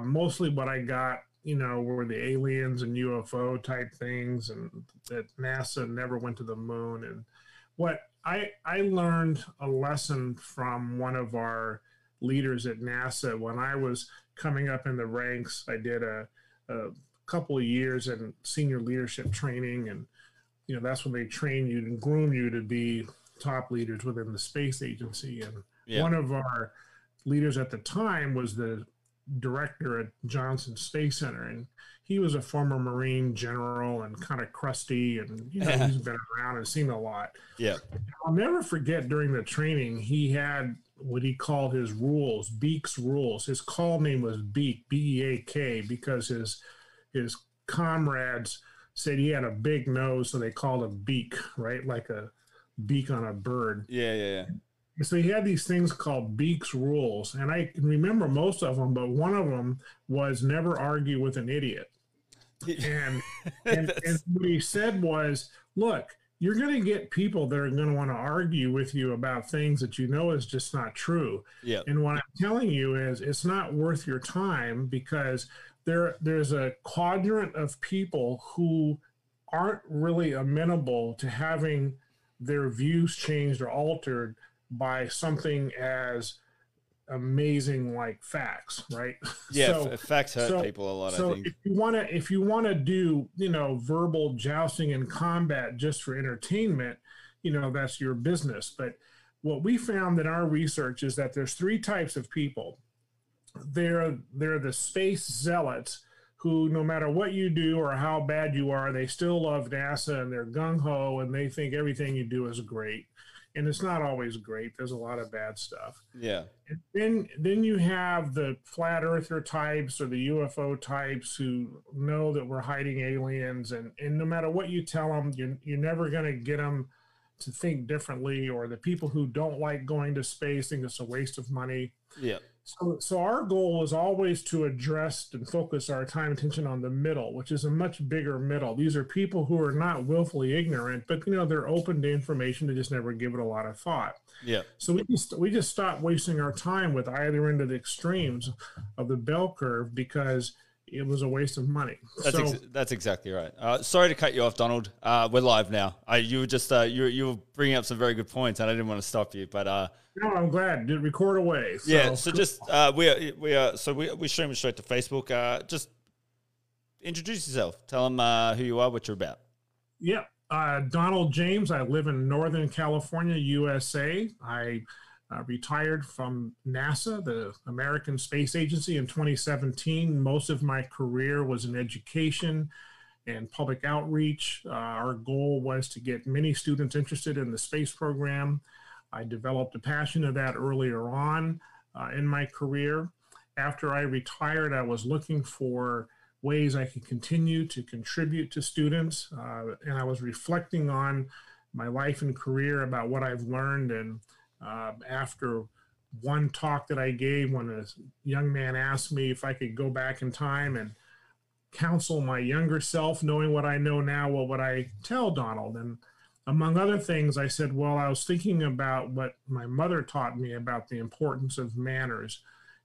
uh, mostly what I got, you know, were the aliens and UFO type things, and that NASA never went to the moon. And what I I learned a lesson from one of our leaders at NASA when I was coming up in the ranks. I did a, a couple of years in senior leadership training, and you know that's when they train you and groom you to be top leaders within the space agency. And yeah. one of our leaders at the time was the director at Johnson Space Center, and he was a former Marine general and kind of crusty, and you know he's been around and seen a lot. Yeah, I'll never forget during the training he had what he called his rules, Beak's rules. His call name was Beak, B E A K, because his his comrades said he had a big nose, so they called him Beak, right, like a beak on a bird. Yeah, yeah, yeah. So he had these things called Beak's rules, and I can remember most of them, but one of them was never argue with an idiot. And and, and what he said was, look, you're going to get people that are going to want to argue with you about things that you know is just not true. Yeah. And what I'm telling you is, it's not worth your time because there there's a quadrant of people who aren't really amenable to having their views changed or altered by something as amazing like facts, right? Yeah, so, facts hurt so, people a lot. So if you want to, if you want to do, you know, verbal jousting and combat just for entertainment, you know, that's your business. But what we found in our research is that there's three types of people. They're they're the space zealots who, no matter what you do or how bad you are, they still love NASA and they're gung ho and they think everything you do is great and it's not always great. There's a lot of bad stuff. Yeah. And then then you have the flat earther types or the UFO types who know that we're hiding aliens, and and no matter what you tell them, you're you're never going to get them to think differently. Or the people who don't like going to space think it's a waste of money. Yeah. So, so our goal is always to address and focus our time attention on the middle, which is a much bigger middle. These are people who are not willfully ignorant, but you know they're open to information. They just never give it a lot of thought. Yeah. So we just we just stop wasting our time with either end of the extremes of the bell curve because it was a waste of money. That's so, ex- that's exactly right. Uh, sorry to cut you off, Donald. Uh, we're live now. I, you were just uh, you you were bringing up some very good points, and I didn't want to stop you, but uh, no, I'm glad. Did record away. So. Yeah. So just uh, we are we are so we we stream straight to Facebook. Uh, just introduce yourself. Tell them uh, who you are, what you're about. Yeah. Uh, Donald James. I live in Northern California, USA. I uh, retired from NASA, the American Space Agency, in 2017. Most of my career was in education and public outreach. Uh, our goal was to get many students interested in the space program. I developed a passion of that earlier on uh, in my career. After I retired, I was looking for ways I could continue to contribute to students, uh, and I was reflecting on my life and career about what I've learned and uh, after one talk that I gave when a young man asked me if I could go back in time and counsel my younger self, knowing what I know now, what would I tell Donald? And among other things, I said, Well, I was thinking about what my mother taught me about the importance of manners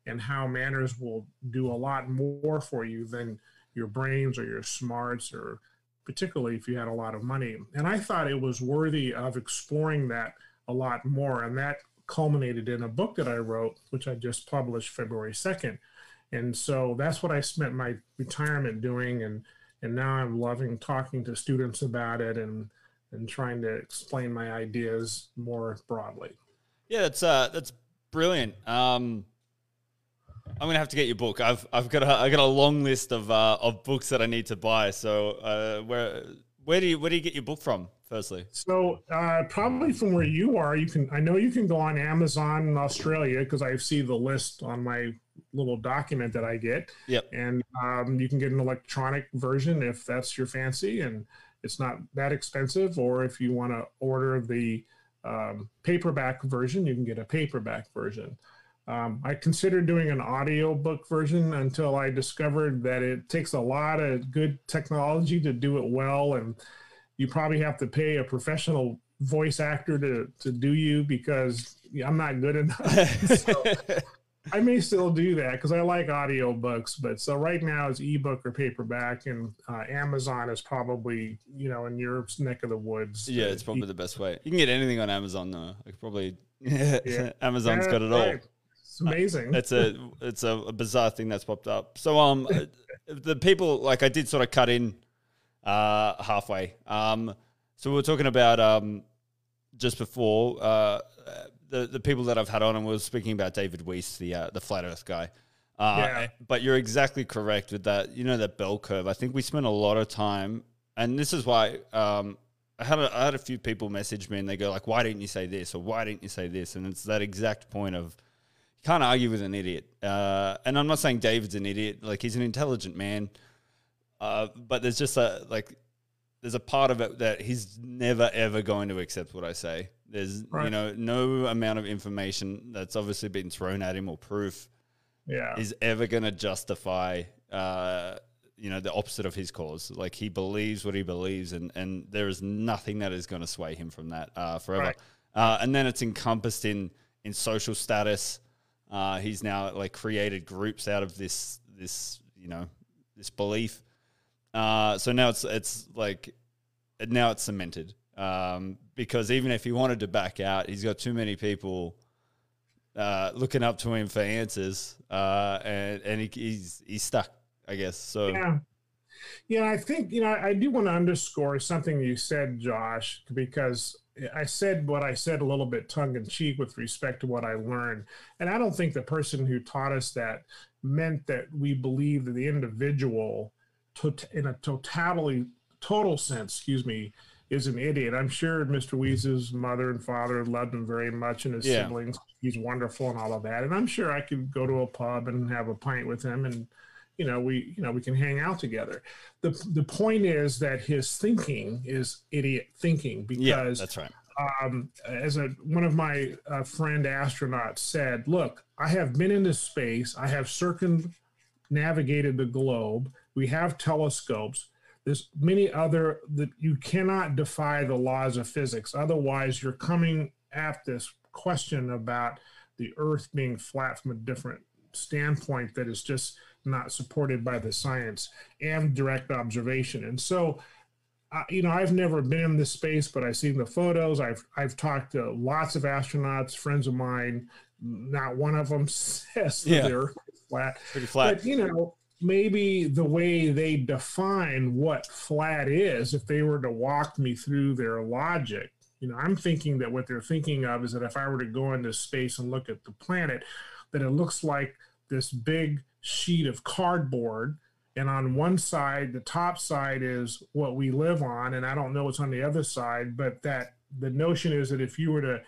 and how manners will do a lot more for you than your brains or your smarts or particularly if you had a lot of money. And I thought it was worthy of exploring that a lot more. And that culminated in a book that I wrote, which I just published February 2nd. And so that's what I spent my retirement doing. And, and now I'm loving talking to students about it and, and trying to explain my ideas more broadly. Yeah, that's, uh, that's brilliant. Um, I'm gonna have to get your book. I've I've got a I got a long list of uh, of books that I need to buy. So uh, where where do you where do you get your book from? Firstly, so uh, probably from where you are, you can. I know you can go on Amazon in Australia because I see the list on my little document that I get. Yep. And um, you can get an electronic version if that's your fancy, and it's not that expensive. Or if you want to order the um, paperback version, you can get a paperback version. Um, I considered doing an audio book version until I discovered that it takes a lot of good technology to do it well, and you probably have to pay a professional voice actor to to do you because I'm not good enough. so, I may still do that because I like audio books. But so right now it's ebook or paperback, and uh, Amazon is probably you know in your neck of the woods. Yeah, it's probably the best way. You can get anything on Amazon though. Like probably yeah. Amazon's got it all. It's amazing. it's a it's a, bizarre thing that's popped up. So um, the people like I did sort of cut in uh halfway. Um, so we were talking about um just before uh the the people that I've had on and we were speaking about David Weiss, the uh, the flat Earth guy. Uh, yeah. But you're exactly correct with that. You know that bell curve. I think we spent a lot of time, and this is why um, I had a, I had a few people message me and they go like, "Why didn't you say this?" or "Why didn't you say this?" And it's that exact point of you can't argue with an idiot. Uh, and I'm not saying David's an idiot. Like he's an intelligent man, uh, but there's just a like there's a part of it that he's never ever going to accept what I say. There's right. you know no amount of information that's obviously been thrown at him or proof yeah. is ever going to justify uh, you know the opposite of his cause. Like he believes what he believes, and and there is nothing that is going to sway him from that uh, forever. Right. Uh, and then it's encompassed in in social status. Uh, he's now like created groups out of this this you know this belief. Uh, so now it's it's like now it's cemented um, because even if he wanted to back out, he's got too many people uh, looking up to him for answers, uh, and and he, he's he's stuck. I guess so. Yeah, yeah. I think you know I do want to underscore something you said, Josh, because I said what I said a little bit tongue in cheek with respect to what I learned, and I don't think the person who taught us that meant that we believe that the individual, in a totally total sense, excuse me, is an idiot. I'm sure Mr. Weese's mother and father loved him very much and his yeah. siblings. He's wonderful and all of that. And I'm sure I could go to a pub and have a pint with him and you know we you know we can hang out together the the point is that his thinking is idiot thinking because yeah, that's right um, as a one of my uh, friend astronauts said look i have been into space i have circumnavigated the globe we have telescopes there's many other that you cannot defy the laws of physics otherwise you're coming at this question about the earth being flat from a different standpoint that is just not supported by the science and direct observation. And so, uh, you know, I've never been in this space, but I've seen the photos. I've I've talked to lots of astronauts, friends of mine. Not one of them says yeah. they're flat. Pretty flat. But you know, maybe the way they define what flat is, if they were to walk me through their logic, you know, I'm thinking that what they're thinking of is that if I were to go into space and look at the planet, that it looks like this big sheet of cardboard and on one side the top side is what we live on and i don't know what's on the other side but that the notion is that if you were to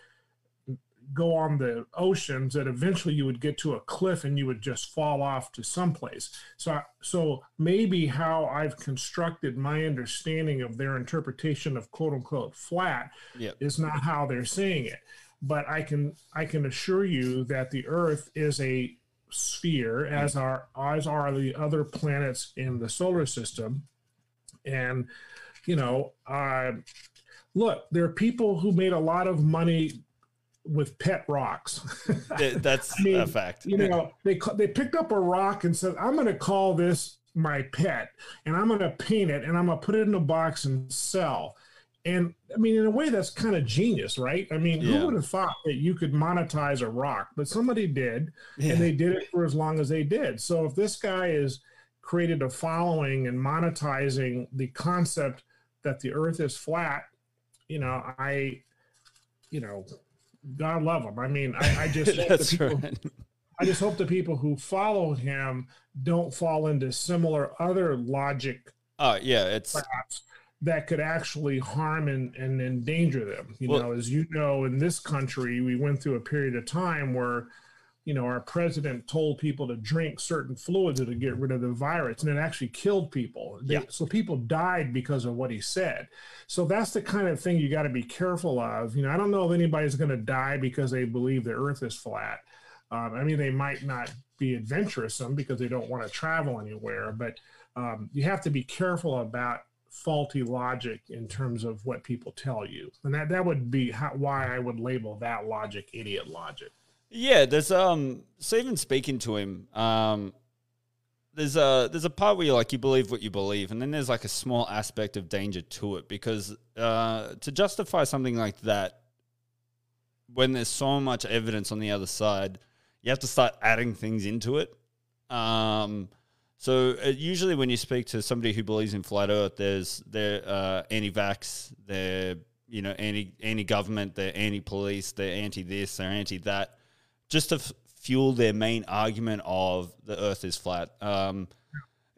go on the oceans that eventually you would get to a cliff and you would just fall off to someplace so so maybe how i've constructed my understanding of their interpretation of quote unquote flat yep. is not how they're saying it but i can i can assure you that the earth is a sphere, as are as are the other planets in the solar system. And you know, uh, look, there are people who made a lot of money with pet rocks. That's I mean, a fact. You know, they they picked up a rock and said, "I'm going to call this my pet, and I'm going to paint it, and I'm going to put it in a box and sell." And I mean, in a way, that's kind of genius, right? I mean, yeah. who would have thought that you could monetize a rock? But somebody did, yeah. and they did it for as long as they did. So if this guy has created a following and monetizing the concept that the earth is flat, you know, I, you know, God love him. I mean, I, I just that's people, right. I just hope the people who follow him don't fall into similar other logic. Oh yeah, it's that could actually harm and, and endanger them. You well, know, as you know, in this country, we went through a period of time where, you know, our president told people to drink certain fluids to get rid of the virus, and it actually killed people. They, yeah. So people died because of what he said. So that's the kind of thing you got to be careful of. You know, I don't know if anybody's going to die because they believe the Earth is flat. Um, I mean, they might not be adventuresome because they don't want to travel anywhere, but um, you have to be careful about faulty logic in terms of what people tell you, and that that would be how, why I would label that logic idiot logic. Yeah, there's um. So even speaking to him, um, there's a there's a part where you like you believe what you believe, and then there's like a small aspect of danger to it because uh, to justify something like that, when there's so much evidence on the other side, you have to start adding things into it. Um, so uh, usually when you speak to somebody who believes in flat Earth, there's they're uh, anti-vax, they're you know anti anti-government, they're anti-police, they're anti-this, they're anti-that just to f- fuel their main argument of the Earth is flat. Um,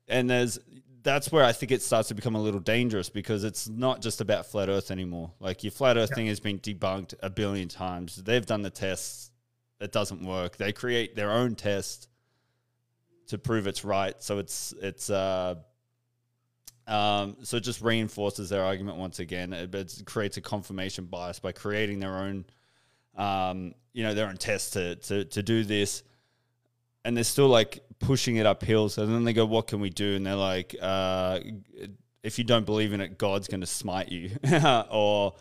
and there's that's where I think it starts to become a little dangerous because it's not just about flat Earth anymore. Like your flat Earth yeah. thing has been debunked a billion times. They've done the tests; it doesn't work. They create their own test to prove it's right. So it's it's uh, um, so it just reinforces their argument once again. It, it creates a confirmation bias by creating their own um, you know, they're on tests to, to, to do this. And they're still like pushing it uphill. So then they go, what can we do? And they're like, uh, if you don't believe in it, God's going to smite you. or,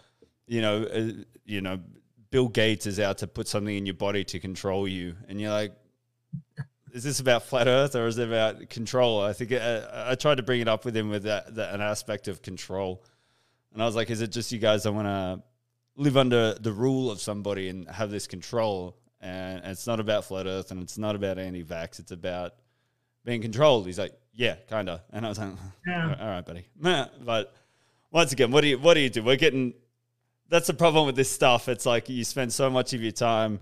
you know, uh, you know, Bill Gates is out to put something in your body to control you. And you're like, is this about flat Earth or is it about control? I think uh, I tried to bring it up with him with that, that, an aspect of control, and I was like, is it just you guys don't want to live under the rule of somebody and have this control. And, it's not about flat Earth and it's not about anti-vax. It's about being controlled. He's like, yeah, kind of. And I was like, yeah. all right, buddy. but once again, what do you what do you do? We're getting. That's the problem with this stuff. It's like you spend so much of your time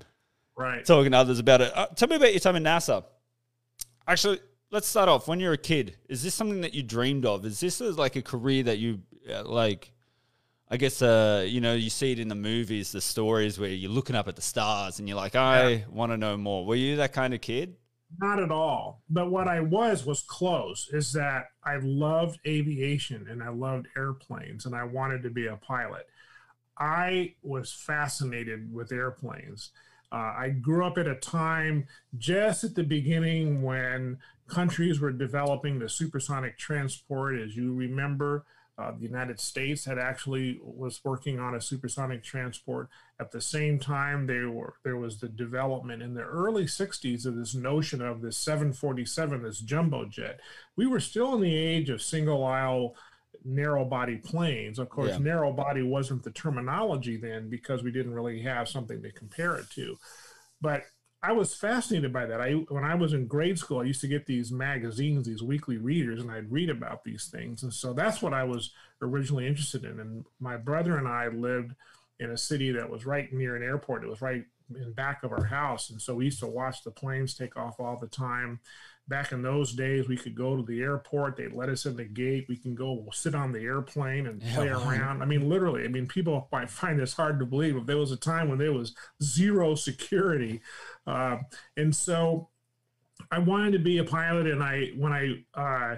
right talking to others about it. Uh, tell me about your time in NASA. Actually, let's start off. When you're a kid, is this something that you dreamed of? Is this a, like a career that you uh, like? I guess uh, you know you see it in the movies, the stories where you're looking up at the stars and you're like, I yeah. want to know more. Were you that kind of kid? Not at all. But what I was was close. Is that I loved aviation and I loved airplanes and I wanted to be a pilot. I was fascinated with airplanes. Uh, I grew up at a time just at the beginning when countries were developing the supersonic transport, as you remember. Uh, the United States had actually was working on a supersonic transport. At the same time, there were there was the development in the early '60s of this notion of this 747, this jumbo jet. We were still in the age of single aisle narrow body planes. Of course, yeah. narrow body wasn't the terminology then because we didn't really have something to compare it to. But I was fascinated by that. I when I was in grade school, I used to get these magazines, these weekly readers, and I'd read about these things. And so that's what I was originally interested in. And my brother and I lived in a city that was right near an airport. It was right in back of our house, and so we used to watch the planes take off all the time back in those days, we could go to the airport. They'd let us in the gate. We can go we'll sit on the airplane and play yeah. around. I mean, literally. I mean, people might find this hard to believe, but there was a time when there was zero security, uh, and so I wanted to be a pilot. And I, when I, uh,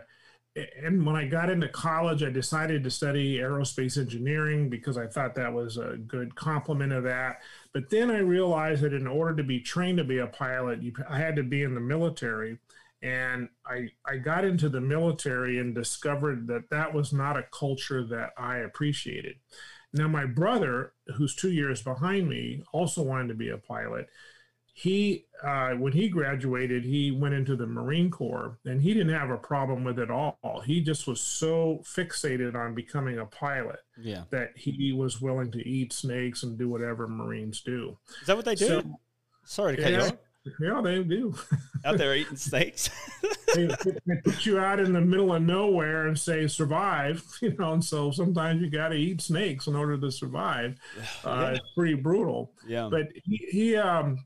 and when I got into college, I decided to study aerospace engineering because I thought that was a good complement of that. But then I realized that in order to be trained to be a pilot, you, I had to be in the military and I I got into the military and discovered that that was not a culture that I appreciated. Now my brother, who's two years behind me, also wanted to be a pilot. He uh, when he graduated, he went into the Marine Corps, and he didn't have a problem with it all. He just was so fixated on becoming a pilot yeah. that he was willing to eat snakes and do whatever Marines do. Is that what they do? So, Sorry to cut you off. Yeah, they do. out there eating snakes. they, they, put you out in the middle of nowhere and say survive, you know, and so sometimes you got to eat snakes in order to survive. Uh, yeah. It's pretty brutal. Yeah. But he, he, um,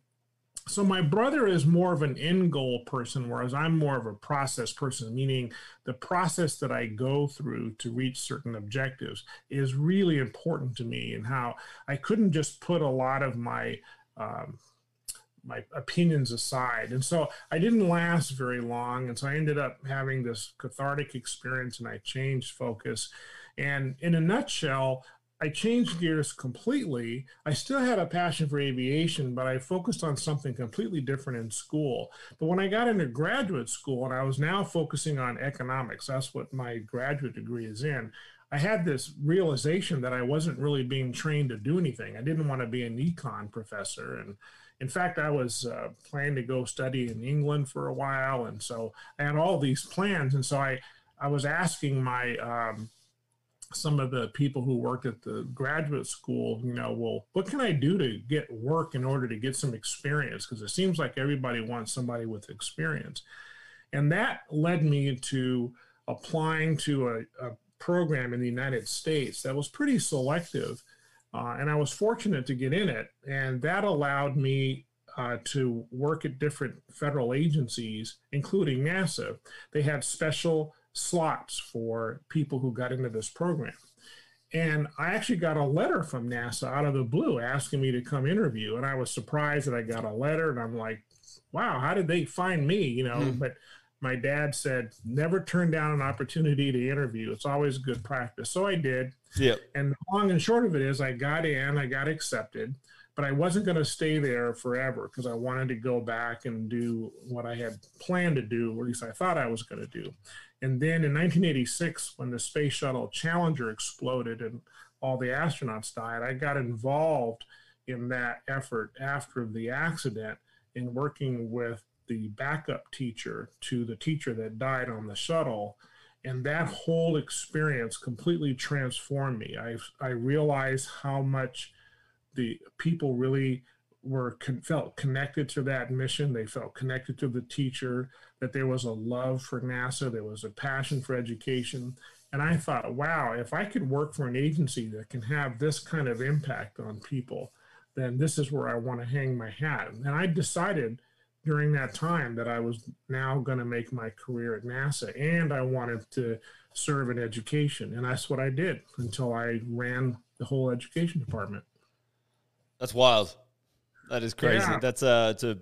so my brother is more of an end goal person, whereas I'm more of a process person, meaning the process that I go through to reach certain objectives is really important to me, and how I couldn't just put a lot of my um, my opinions aside. And so I didn't last very long. And so I ended up having this cathartic experience and I changed focus. And in a nutshell, I changed gears completely. I still had a passion for aviation, but I focused on something completely different in school. But when I got into graduate school and I was now focusing on economics, that's what my graduate degree is in. I had this realization that I wasn't really being trained to do anything. I didn't want to be an econ professor and in fact, I was uh, planning to go study in England for a while, and so I had all these plans. And so I, I was asking my um, some of the people who worked at the graduate school, you know, well, what can I do to get work in order to get some experience? Because it seems like everybody wants somebody with experience. And that led me to applying to a, a program in the United States that was pretty selective. Uh, and I was fortunate to get in it. And that allowed me uh, to work at different federal agencies, including NASA. They had special slots for people who got into this program. And I actually got a letter from NASA out of the blue asking me to come interview. And I was surprised that I got a letter. And I'm like, wow, how did they find me? You know, mm. but my dad said, never turn down an opportunity to interview. It's always good practice. So I did. Yeah. And long and short of it is I got in, I got accepted but I wasn't going to stay there forever because I wanted to go back and do what I had planned to do, or at least I thought I was going to do. And then in 1986, when the Space Shuttle Challenger exploded and all the astronauts died, I got involved in that effort after the accident in working with the backup teacher to the teacher that died on the shuttle. And that whole experience completely transformed me. I, I realized how much the people really were felt connected to that mission. They felt connected to the teacher. That there was a love for NASA. There was a passion for education. And I thought, wow, if I could work for an agency that can have this kind of impact on people, then this is where I want to hang my hat. And I decided during that time that I was now going to make my career at NASA and I wanted to serve in education. And that's what I did until I ran the whole education department. That's wild. That is crazy. Yeah. That's a, it's a,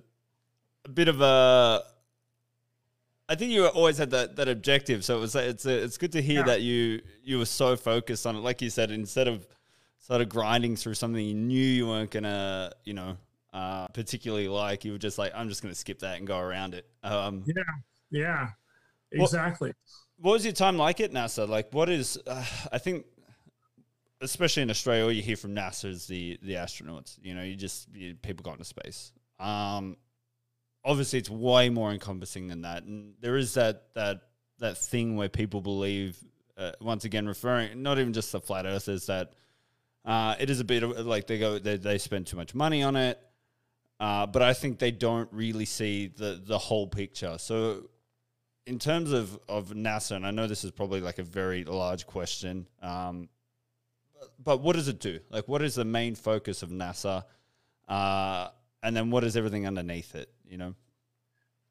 a bit of a. I think you always had that, that objective, so it was it's a, it's good to hear yeah. that you you were so focused on it. Like you said, instead of sort of grinding through something you knew you weren't gonna, you know, uh, particularly like, you were just like, I'm just gonna skip that and go around it. Um, yeah, yeah, exactly. What, what was your time like at NASA? Like, what is? Uh, I think especially in Australia, all you hear from NASA is the the astronauts. You know, you just you, people got into space. Um, obviously, it's way more encompassing than that, and there is that that that thing where people believe, uh, once again, referring not even just the flat earthers, that uh, it is a bit of like they go they they spend too much money on it. Uh, but I think they don't really see the the whole picture. So, in terms of of NASA, and I know this is probably like a very large question. Um, but what does it do? Like, what is the main focus of NASA? Uh, and then what is everything underneath it? You know.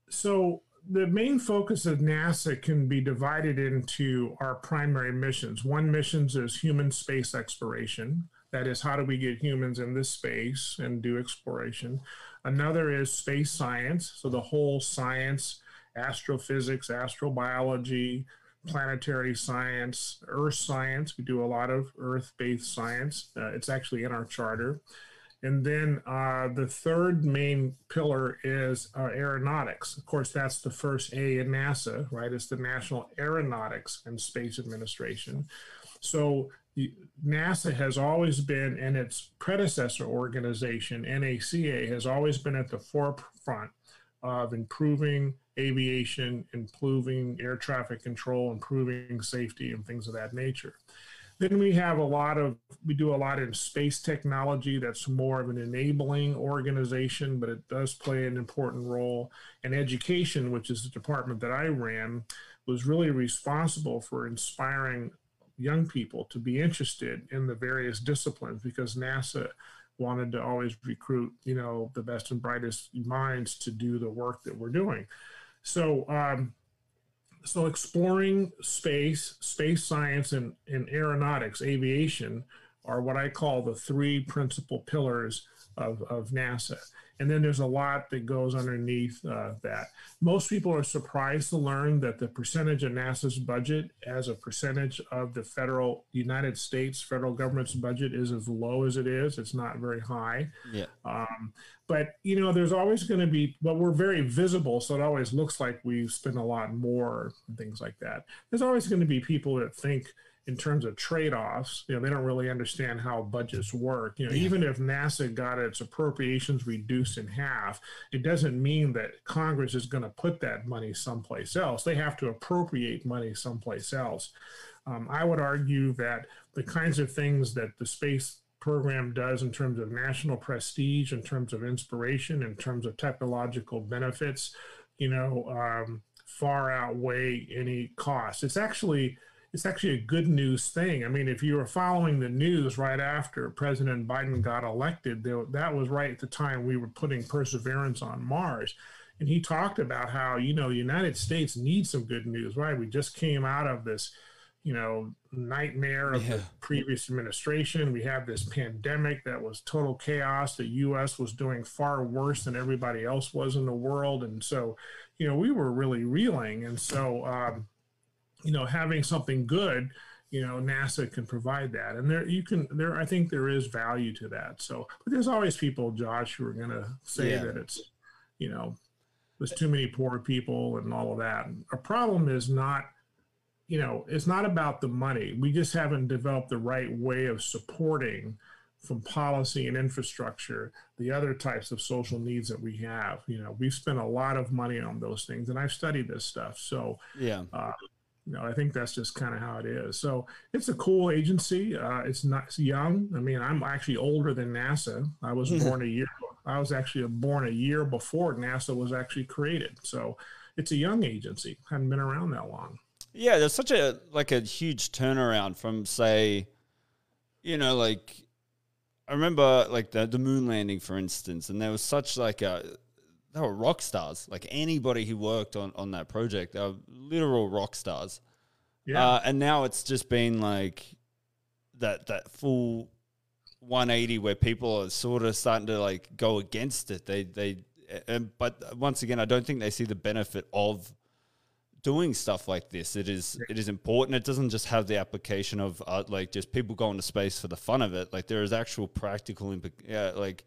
So the main focus of NASA can be divided into our primary missions. One mission is human space exploration. That is, how do we get humans in this space and do exploration? Another is space science. So the whole science, astrophysics, astrobiology, planetary science, earth science. We do a lot of earth based science. Uh, it's actually in our charter. And then uh, the third main pillar is uh, aeronautics. Of course, that's the first A in NASA, right? It's the National Aeronautics and Space Administration. So NASA has always been, and its predecessor organization, NACA, has always been at the forefront of improving aviation, improving air traffic control, improving safety, and things of that nature. Then we have a lot of, we do a lot in space technology that's more of an enabling organization, but it does play an important role. And education, which is the department that I ran, was really responsible for inspiring young people to be interested in the various disciplines because NASA wanted to always recruit, you know, the best and brightest minds to do the work that we're doing. So, um, so exploring space, space science, and, and aeronautics, aviation are what I call the three principal pillars of, of NASA. And then there's a lot that goes underneath uh, that. Most people are surprised to learn that the percentage of NASA's budget as a percentage of the federal United States federal government's budget is as low as it is. It's not very high. Yeah. Um, but you know, there's always going to be. But we're very visible, so it always looks like we spend a lot more and things like that. There's always going to be people that think in terms of trade-offs. You know, they don't really understand how budgets work. You know, yeah. even if NASA got its appropriations reduced in half, it doesn't mean that Congress is going to put that money someplace else. They have to appropriate money someplace else. Um, I would argue that the kinds of things that the space program does in terms of national prestige, in terms of inspiration, in terms of technological benefits, you know, um, far outweigh any cost. It's actually it's actually a good news thing. I mean, if you were following the news right after President Biden got elected, that was right at the time we were putting Perseverance on Mars. And he talked about how, you know, the United States needs some good news, right? We just came out of this, you know, nightmare of yeah. the previous administration. We have this pandemic that was total chaos. The U.S. was doing far worse than everybody else was in the world. And so, you know, we were really reeling. And so, um, you know, having something good, you know, NASA can provide that. And there, you can, there, I think there is value to that. So, but there's always people, Josh, who are going to say yeah. that it's, you know, there's too many poor people and all of that. Our problem is not, you know, it's not about the money. We just haven't developed the right way of supporting from policy and infrastructure the other types of social needs that we have you know we've spent a lot of money on those things and i've studied this stuff so yeah uh, you know, I think that's just kind of how it is. So it's a cool agency. Uh, it's not it's young. I mean, I'm actually older than NASA. I was born a year. I was actually born a year before NASA was actually created. So it's a young agency. Hadn't been around that long. Yeah, there's such a like a huge turnaround from say, you know, like I remember like the the moon landing, for instance, and there was such like a they were rock stars. Like anybody who worked on, on that project, they were literal rock stars. Yeah. Uh, and now it's just been like that that full 180 where people are sort of starting to like go against it. They they and, but once again, I don't think they see the benefit of doing stuff like this. It is it is important. It doesn't just have the application of uh, like just people going to space for the fun of it. Like there is actual practical imp- yeah, like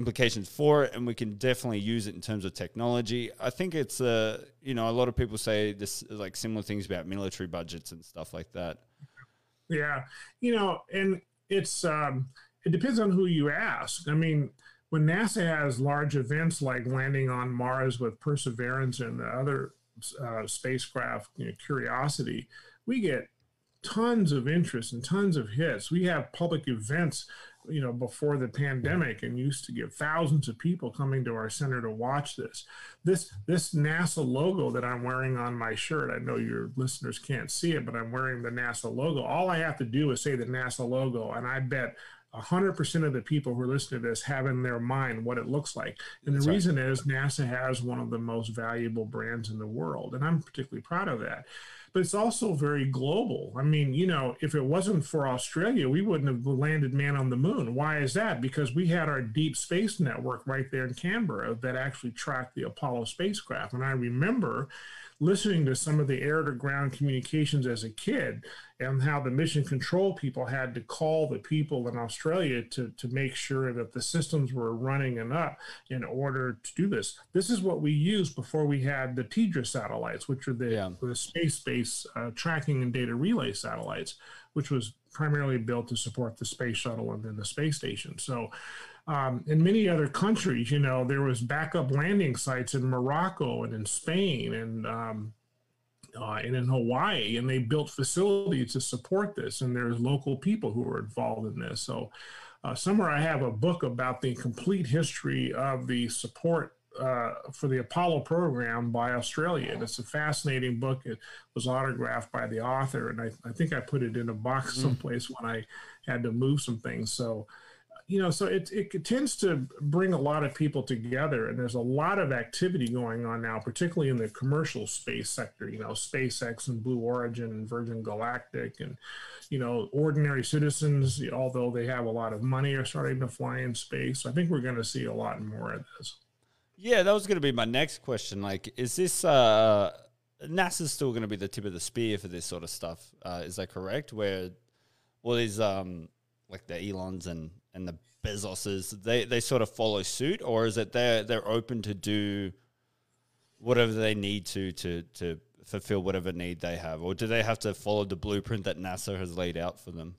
implications for it, and we can definitely use it in terms of technology. I think it's uh, you know a lot of people say this like similar things about military budgets and stuff like that. Yeah, you know, and it's um, it depends on who you ask. I mean, when NASA has large events like landing on Mars with Perseverance and the other uh, spacecraft, you know, Curiosity, we get tons of interest and tons of hits. We have public events you know before the pandemic and used to get thousands of people coming to our center to watch this this this nasa logo that i'm wearing on my shirt i know your listeners can't see it but i'm wearing the nasa logo all i have to do is say the nasa logo and i bet 100% of the people who are listening to this have in their mind what it looks like. And the That's reason right. is NASA has one of the most valuable brands in the world. And I'm particularly proud of that but it's also very global. I mean, you know, if it wasn't for Australia, we wouldn't have landed man on the moon. Why is that? Because we had our deep space network right there in Canberra that actually tracked the Apollo spacecraft. And I remember listening to some of the air to ground communications as a kid and how the mission control people had to call the people in Australia to, to make sure that the systems were running and up in order to do this. This is what we used before we had the TDRS satellites, which are the, yeah. the space-based uh, tracking and data relay satellites, which was primarily built to support the space shuttle and then the space station. So um, in many other countries, you know, there was backup landing sites in Morocco and in Spain and um, uh, and in Hawaii, and they built facilities to support this. And there's local people who are involved in this. So uh, somewhere I have a book about the complete history of the support uh, for the Apollo program by Australia. And it's a fascinating book. It was autographed by the author, and I, I think I put it in a box mm. someplace when I had to move some things. So you know, so it, it tends to bring a lot of people together, and there's a lot of activity going on now, particularly in the commercial space sector. You know, SpaceX and Blue Origin and Virgin Galactic, and you know, ordinary citizens, although they have a lot of money, are starting to fly in space. I think we're going to see a lot more of this. Yeah, that was going to be my next question. Like, is this uh, NASA's still going to be the tip of the spear for this sort of stuff? Uh, is that correct? Where well, these um, like the Elons and and the Bezoses, they they sort of follow suit, or is it they're they're open to do whatever they need to to to fulfill whatever need they have, or do they have to follow the blueprint that NASA has laid out for them?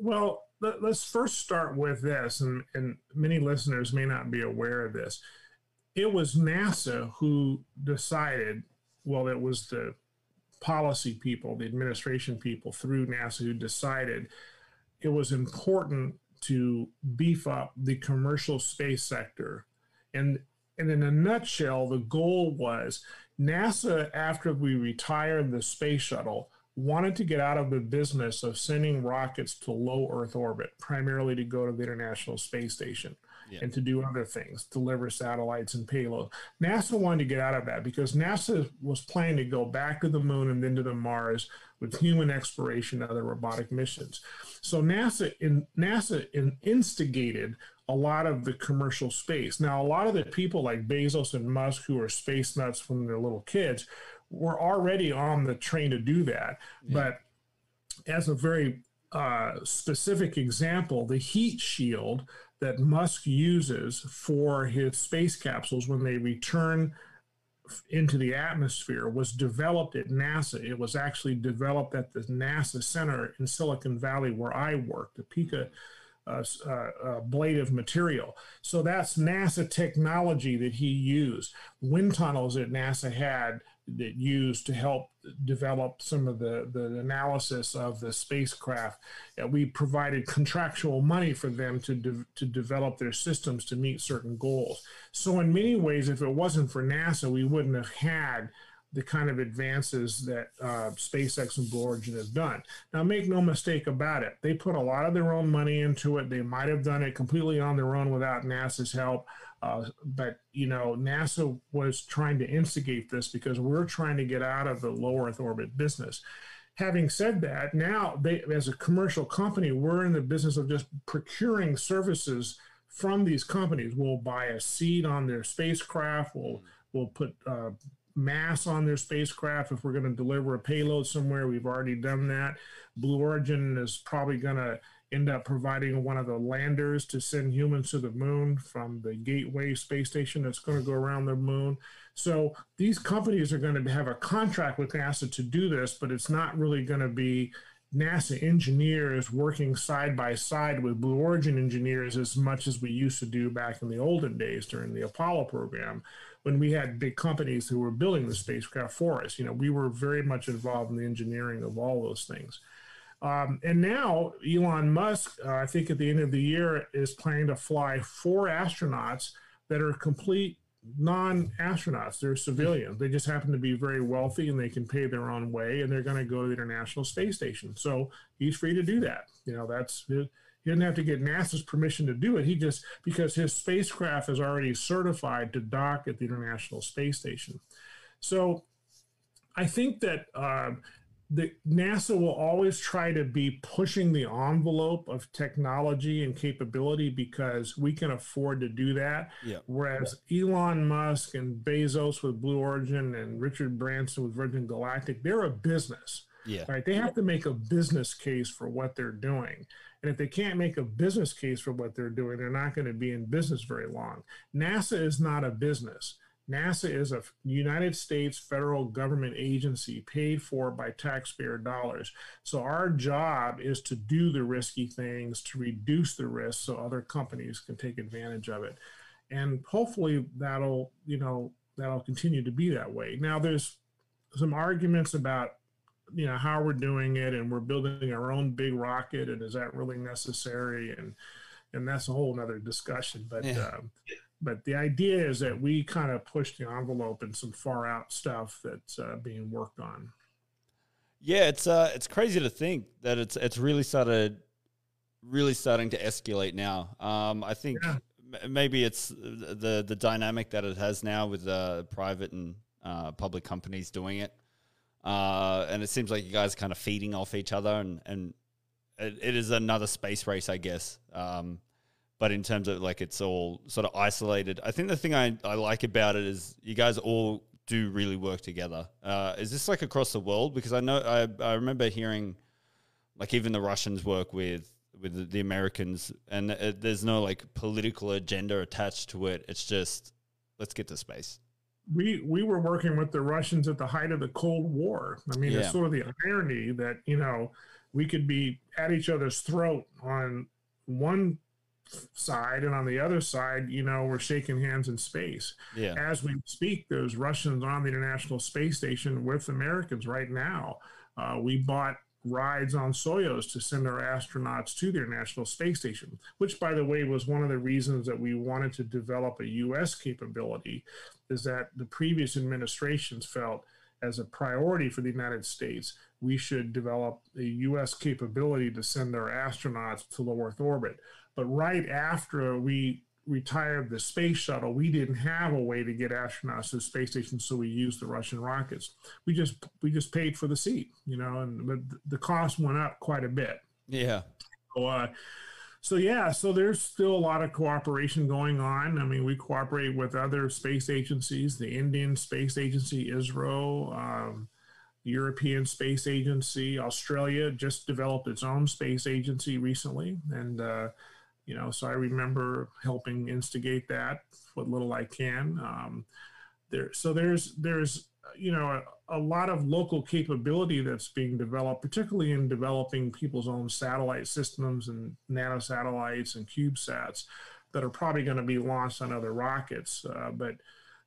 Well, let, us first start with this, and, and many listeners may not be aware of this. It was NASA who decided, well, it was the policy people, the administration people through NASA who decided it was important to beef up the commercial space sector. And, and in a nutshell, the goal was NASA, after we retired the space shuttle, wanted to get out of the business of sending rockets to low Earth orbit, primarily to go to the International Space Station yeah. and to do other things, deliver satellites and payloads. NASA wanted to get out of that because NASA was planning to go back to the moon and then to the Mars with human exploration and other robotic missions. So NASA in NASA in, instigated a lot of the commercial space. Now, a lot of the people like Bezos and Musk, who are space nuts from their little kids, were already on the train to do that. Yeah. But as a very uh, specific example, the heat shield that Musk uses for his space capsules when they return into the atmosphere was developed at NASA. It was actually developed at the NASA Center in Silicon Valley where I work, the PICA uh, uh, uh, ablative material. So that's NASA technology that he used. Wind tunnels that NASA had that used to help develop some of the, the analysis of the spacecraft. Uh, we provided contractual money for them to, de- to develop their systems to meet certain goals. So, in many ways, if it wasn't for NASA, we wouldn't have had the kind of advances that uh, SpaceX and Blue Origin have done. Now, make no mistake about it, they put a lot of their own money into it. They might have done it completely on their own without NASA's help. Uh, but you know, NASA was trying to instigate this because we're trying to get out of the low Earth orbit business. Having said that, now they, as a commercial company, we're in the business of just procuring services from these companies. We'll buy a seat on their spacecraft. We'll we'll put uh, mass on their spacecraft if we're going to deliver a payload somewhere. We've already done that. Blue Origin is probably going to end up providing one of the landers to send humans to the moon from the Gateway space station that's going to go around the moon. So these companies are going to have a contract with NASA to do this, but it's not really going to be NASA engineers working side by side with Blue Origin engineers as much as we used to do back in the olden days during the Apollo program when we had big companies who were building the spacecraft for us. You know, we were very much involved in the engineering of all those things. Um, and now Elon Musk, uh, I think at the end of the year, is planning to fly four astronauts that are complete non-astronauts. They're civilians. They just happen to be very wealthy and they can pay their own way, and they're going to go to the International Space Station. So he's free to do that. You know, that's he didn't have to get NASA's permission to do it. He just because his spacecraft is already certified to dock at the International Space Station. So I think that uh, the NASA will always try to be pushing the envelope of technology and capability because we can afford to do that. Yeah. Whereas Elon Musk and Bezos with Blue Origin and Richard Branson with Virgin Galactic, they're a business. Yeah. Right. They have to make a business case for what they're doing. And if they can't make a business case for what they're doing, they're not going to be in business very long. NASA is not a business. NASA is a United States federal government agency paid for by taxpayer dollars. So our job is to do the risky things to reduce the risk so other companies can take advantage of it. And hopefully that'll, you know, that'll continue to be that way. Now there's some arguments about you know how we're doing it and we're building our own big rocket and is that really necessary and and that's a whole other discussion but yeah. um, but the idea is that we kind of push the envelope in some far out stuff that's uh, being worked on yeah it's uh it's crazy to think that it's it's really started really starting to escalate now um i think yeah. m- maybe it's the the dynamic that it has now with uh private and uh, public companies doing it uh, and it seems like you guys are kind of feeding off each other, and and it, it is another space race, I guess. Um, but in terms of like it's all sort of isolated. I think the thing I, I like about it is you guys all do really work together. Uh, is this like across the world? Because I know I, I remember hearing like even the Russians work with with the, the Americans, and there's no like political agenda attached to it. It's just let's get to space. we we were working with the Russians at the height of the Cold War. I mean, yeah. it's sort of the irony that you know we could be at each other's throat on one side and on the other side you know we're shaking hands in space yeah. as we speak there's russians on the international space station with americans right now uh, we bought rides on soyuz to send our astronauts to their national space station which by the way was one of the reasons that we wanted to develop a us capability is that the previous administrations felt as a priority for the united states we should develop a us capability to send our astronauts to low earth orbit but right after we retired the space shuttle, we didn't have a way to get astronauts to the space station, so we used the Russian rockets. We just we just paid for the seat, you know, and but the cost went up quite a bit. Yeah. So, uh, so yeah, so there's still a lot of cooperation going on. I mean, we cooperate with other space agencies, the Indian Space Agency, ISRO. Um, European Space Agency, Australia just developed its own space agency recently, and uh, you know, so I remember helping instigate that what little I can. Um, there, so there's there's you know a, a, lot of local capability that's being developed, particularly in developing people's own satellite systems and nanosatellites and CubeSats that are probably going to be launched on other rockets. Uh, but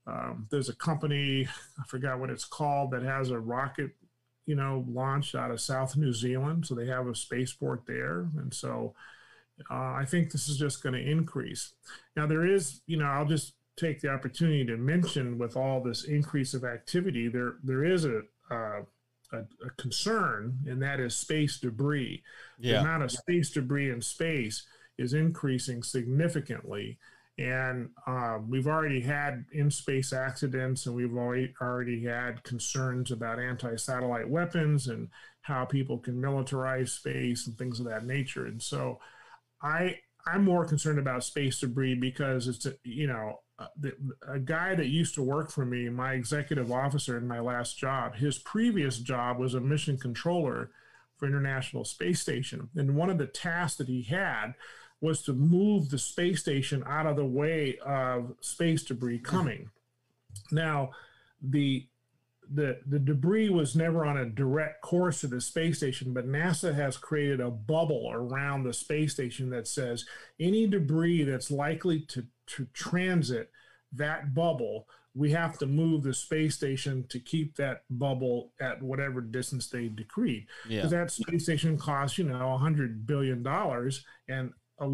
um, there's a company, I forgot what it's called, that has a rocket, you know, launched out of South New Zealand. So they have a spaceport there, and so uh, I think this is just going to increase. Now, there is, you know, I'll just take the opportunity to mention with all this increase of activity, there there is a uh, a, a, concern, and that is space debris. Yeah. The amount of space debris in space is increasing significantly. And um, we've already had in space accidents, and we've already, already had concerns about anti satellite weapons and how people can militarize space and things of that nature. And so I I'm more concerned about space debris because it's a, you know uh, a guy that used to work for me, my executive officer in my last job. His previous job was a mission controller for International Space Station, and one of the tasks that he had was to move the space station out of the way of space debris coming. Now, the the the debris was never on a direct course to the space station, but NASA has created a bubble around the space station that says any debris that's likely to, to transit that bubble, we have to move the space station to keep that bubble at whatever distance they decreed. Because yeah. that space station costs, you know, a hundred billion dollars, and a,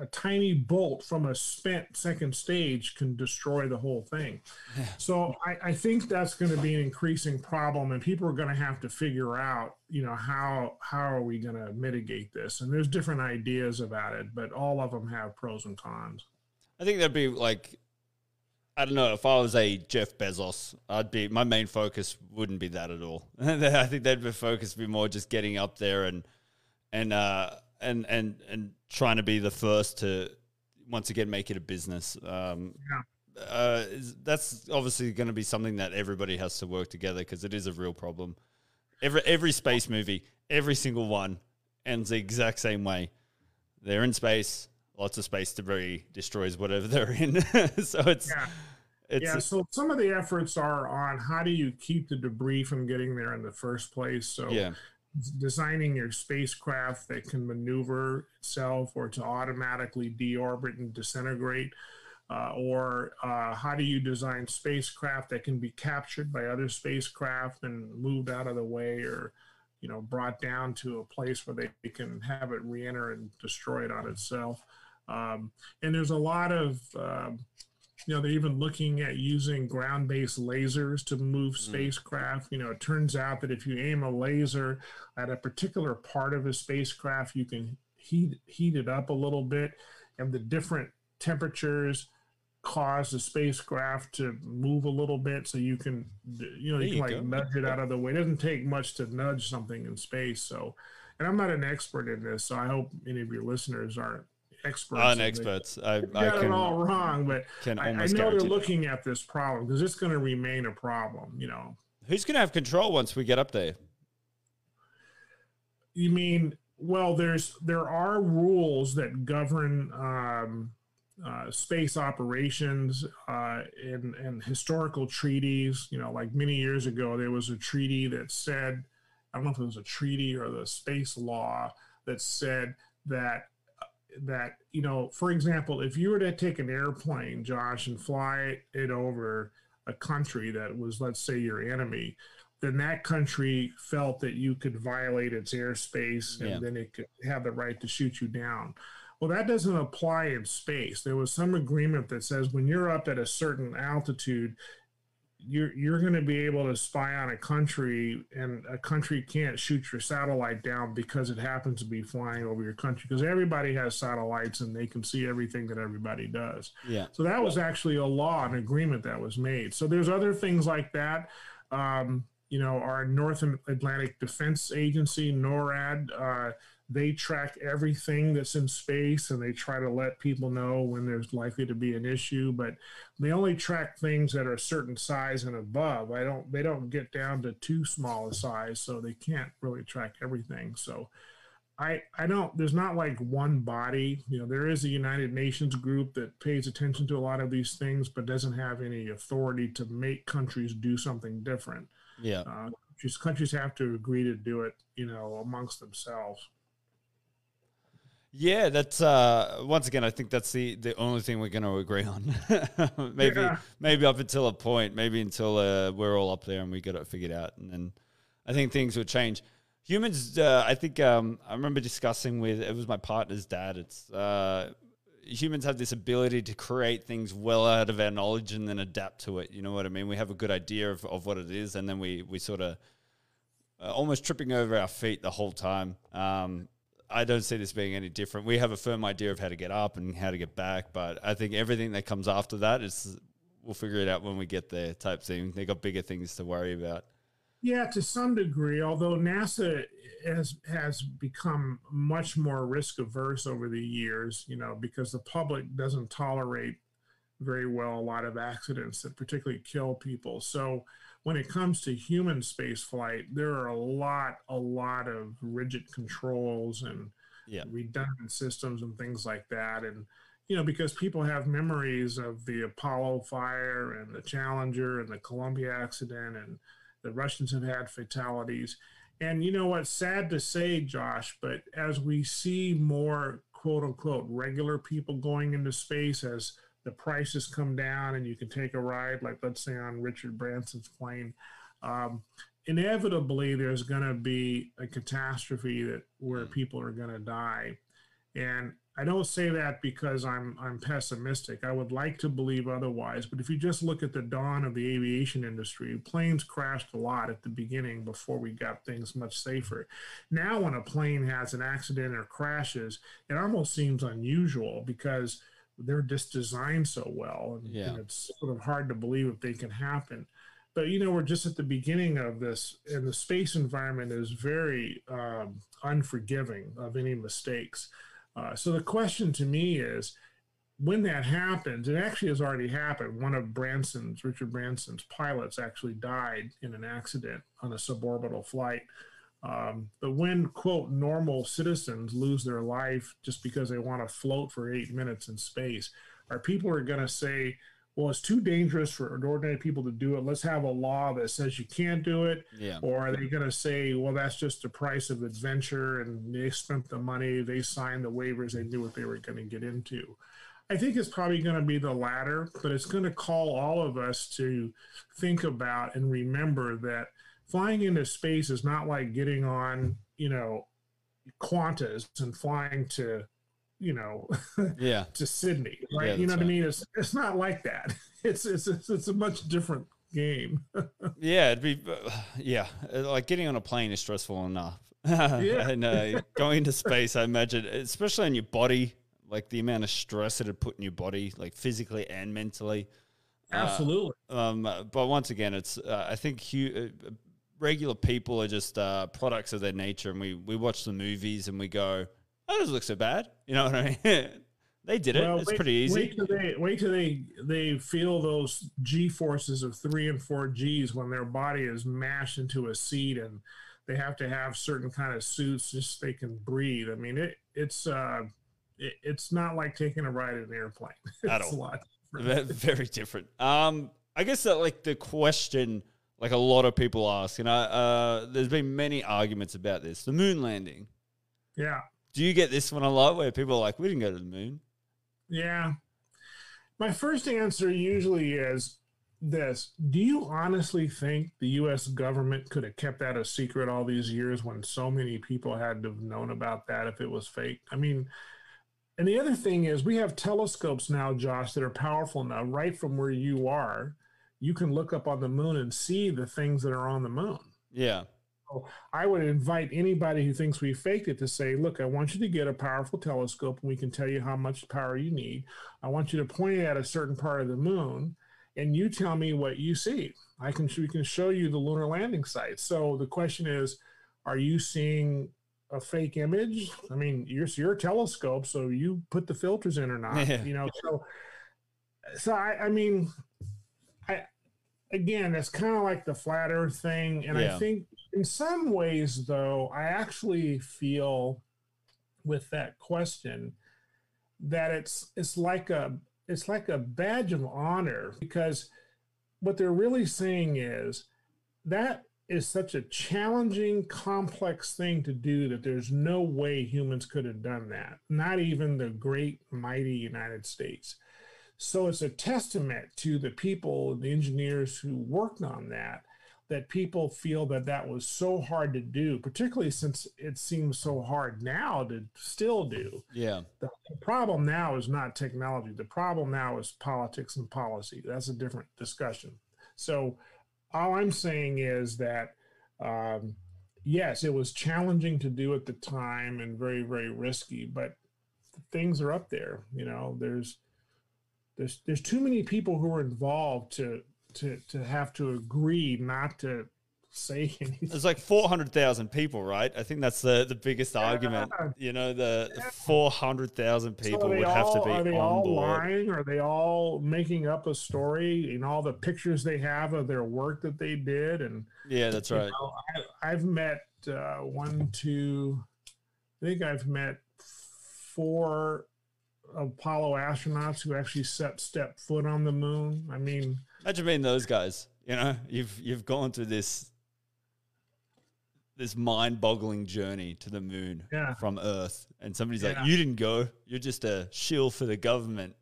a, tiny bolt from a spent second stage can destroy the whole thing. so I, I, think that's going to be an increasing problem, and people are going to have to figure out, you know, how how are we going to mitigate this? And there's different ideas about it, but all of them have pros and cons. I think that'd be like. I don't know. If I was a Jeff Bezos, I'd be my main focus wouldn't be that at all. I think that'd be focused be more just getting up there and and uh, and and and trying to be the first to once again make it a business. Um, yeah. uh, that's obviously going to be something that everybody has to work together because it is a real problem. Every every space movie, every single one, ends the exact same way. They're in space. Lots of space debris destroys whatever they're in. so it's. Yeah. It's yeah, so some of the efforts are on how do you keep the debris from getting there in the first place. So yeah designing your spacecraft that can maneuver itself or to automatically deorbit and disintegrate? Uh, or uh, how do you design spacecraft that can be captured by other spacecraft and moved out of the way or you know brought down to a place where they can have it re-enter and destroy it on itself um, and there's a lot of um, you know they're even looking at using ground-based lasers to move mm. spacecraft. You know it turns out that if you aim a laser at a particular part of a spacecraft you can heat heat it up a little bit and the different temperatures cause the spacecraft to move a little bit so you can you know you can like nudge it out of the way. It doesn't take much to nudge something in space so and i'm not an expert in this so i hope any of your listeners aren't experts. On experts, I, I got can, it all wrong, but I, I know they're looking that. at this problem because it's going to remain a problem. You know, who's going to have control once we get up there? You mean, well, there's there are rules that govern um, uh, space operations uh, and, and historical treaties. You know, like many years ago, there was a treaty that said, I don't know if it was a treaty or the space law that said that that you know, for example, if you were to take an airplane, Josh, and fly it over a country that was, let's say, your enemy, then that country felt that you could violate its airspace and yeah. then it could have the right to shoot you down. Well, that doesn't apply in space. There was some agreement that says when you're up at a certain altitude, you're you're going to be able to spy on a country, and a country can't shoot your satellite down because it happens to be flying over your country. Because everybody has satellites, and they can see everything that everybody does. Yeah. So that was actually a law, an agreement that was made. So there's other things like that. Um, you know, our North Atlantic Defense Agency, NORAD. Uh, they track everything that's in space and they try to let people know when there's likely to be an issue but they only track things that are a certain size and above. I don't they don't get down to too small a size so they can't really track everything. So i i don't there's not like one body. You know there is a united nations group that pays attention to a lot of these things but doesn't have any authority to make countries do something different. Yeah. Uh, just countries have to agree to do it you know amongst themselves yeah, that's uh, once again. I think that's the the only thing we're going to agree on. maybe yeah. maybe up until a point, maybe until uh, we're all up there and we get it figured out, and then I think things will change. Humans, uh, I think um, I remember discussing with it was my partner's dad. It's uh, humans have this ability to create things well out of our knowledge and then adapt to it. You know what I mean? We have a good idea of, of what it is, and then we we sort of uh, almost tripping over our feet the whole time. Um, I don't see this being any different. We have a firm idea of how to get up and how to get back, but I think everything that comes after that is we'll figure it out when we get there type thing. They got bigger things to worry about. Yeah, to some degree, although NASA has has become much more risk averse over the years, you know, because the public doesn't tolerate very well a lot of accidents that particularly kill people. So when it comes to human space flight, there are a lot, a lot of rigid controls and yeah. redundant systems and things like that. And, you know, because people have memories of the Apollo fire and the Challenger and the Columbia accident, and the Russians have had fatalities. And, you know, what's sad to say, Josh, but as we see more quote unquote regular people going into space, as the prices come down and you can take a ride, like let's say on Richard Branson's plane, um, inevitably there's going to be a catastrophe that where people are going to die. And I don't say that because I'm I'm pessimistic. I would like to believe otherwise, but if you just look at the dawn of the aviation industry, planes crashed a lot at the beginning before we got things much safer. Now when a plane has an accident or crashes, it almost seems unusual because they're just designed so well and, yeah. and, it's sort of hard to believe if they can happen. But you know we're just at the beginning of this and the space environment is very um, unforgiving of any mistakes. Uh, so the question to me is when that happens it actually has already happened one of branson's richard branson's pilots actually died in an accident on a suborbital flight um, but when, quote, normal citizens lose their life just because they want to float for eight minutes in space, our people are going to say, well, it's too dangerous for ordinary people to do it. Let's have a law that says you can't do it. Yeah. Or are they going to say, well, that's just the price of adventure and they spent the money, they signed the waivers, they knew what they were going to get into. I think it's probably going to be the latter, but it's going to call all of us to think about and remember that flying into space is not like getting on, you know, Qantas and flying to, you know, yeah, to Sydney, right? Yeah, you know what right. I mean? It's it's not like that. It's it's it's, it's a much different game. yeah, it'd be uh, yeah, like getting on a plane is stressful enough. yeah. and uh, going into space, I imagine, especially on your body, like the amount of stress it'd put in your body, like physically and mentally. Uh, Absolutely. Uh, um, but once again, it's uh, I think hu- regular people are just uh, products of their nature, and we we watch the movies and we go, "Oh, doesn't look so bad." You know what I mean? they did it. Well, it's wait, pretty easy. Wait till they wait till they they feel those G forces of three and four Gs when their body is mashed into a seat and they have to have certain kind of suits just so they can breathe. I mean, it it's uh, it, it's not like taking a ride in an airplane. At it's all. a lot. Different. very different. Um, I guess that like the question, like a lot of people ask, and I, uh, there's been many arguments about this: the moon landing. Yeah. Do you get this one a lot, where people are like, "We didn't go to the moon"? Yeah. My first answer usually is this Do you honestly think the US government could have kept that a secret all these years when so many people had to have known about that if it was fake? I mean, and the other thing is, we have telescopes now, Josh, that are powerful enough, right from where you are. You can look up on the moon and see the things that are on the moon. Yeah, I would invite anybody who thinks we faked it to say, look, I want you to get a powerful telescope and we can tell you how much power you need. I want you to point it at a certain part of the moon and you tell me what you see. I can we can show you the lunar landing site. So the question is, are you seeing a fake image? I mean, you're your a telescope, so you put the filters in or not. Yeah. You know, so so I, I mean, I again, that's kind of like the flat Earth thing, and Yeah. I think in some ways, though, I actually feel with that question that it's it's like a it's like a badge of honor because what they're really saying is that is such a challenging complex thing to do that there's no way humans could have done that not even the great mighty united states so it's a testament to the people the engineers who worked on that that people feel that that was so hard to do particularly since it seems so hard now to still do yeah, the problem now is not technology. The problem now is politics and policy. That's a different discussion. So, all I'm saying is that, um, yes, it was challenging to do at the time and very, very risky, but things are up there. You know, there's there's there's too many people who are involved to to to have to agree not to say anything. there's like four hundred thousand people, right? I think that's the the biggest argument. You know, the Yeah. four hundred thousand people they would have to all- be Are they on all board. lying? Are they all making up a story and all the pictures they have of their work that they did? And Yeah, that's you right. know, I, I've met uh, one, two, I think I've met four Apollo astronauts who actually set step foot on the moon. I mean, Imagine being those guys. You know, you've you've gone through this this mind-boggling journey to the moon Yeah. from Earth, and somebody's Yeah. like, "You didn't go. You're just a shill for the government."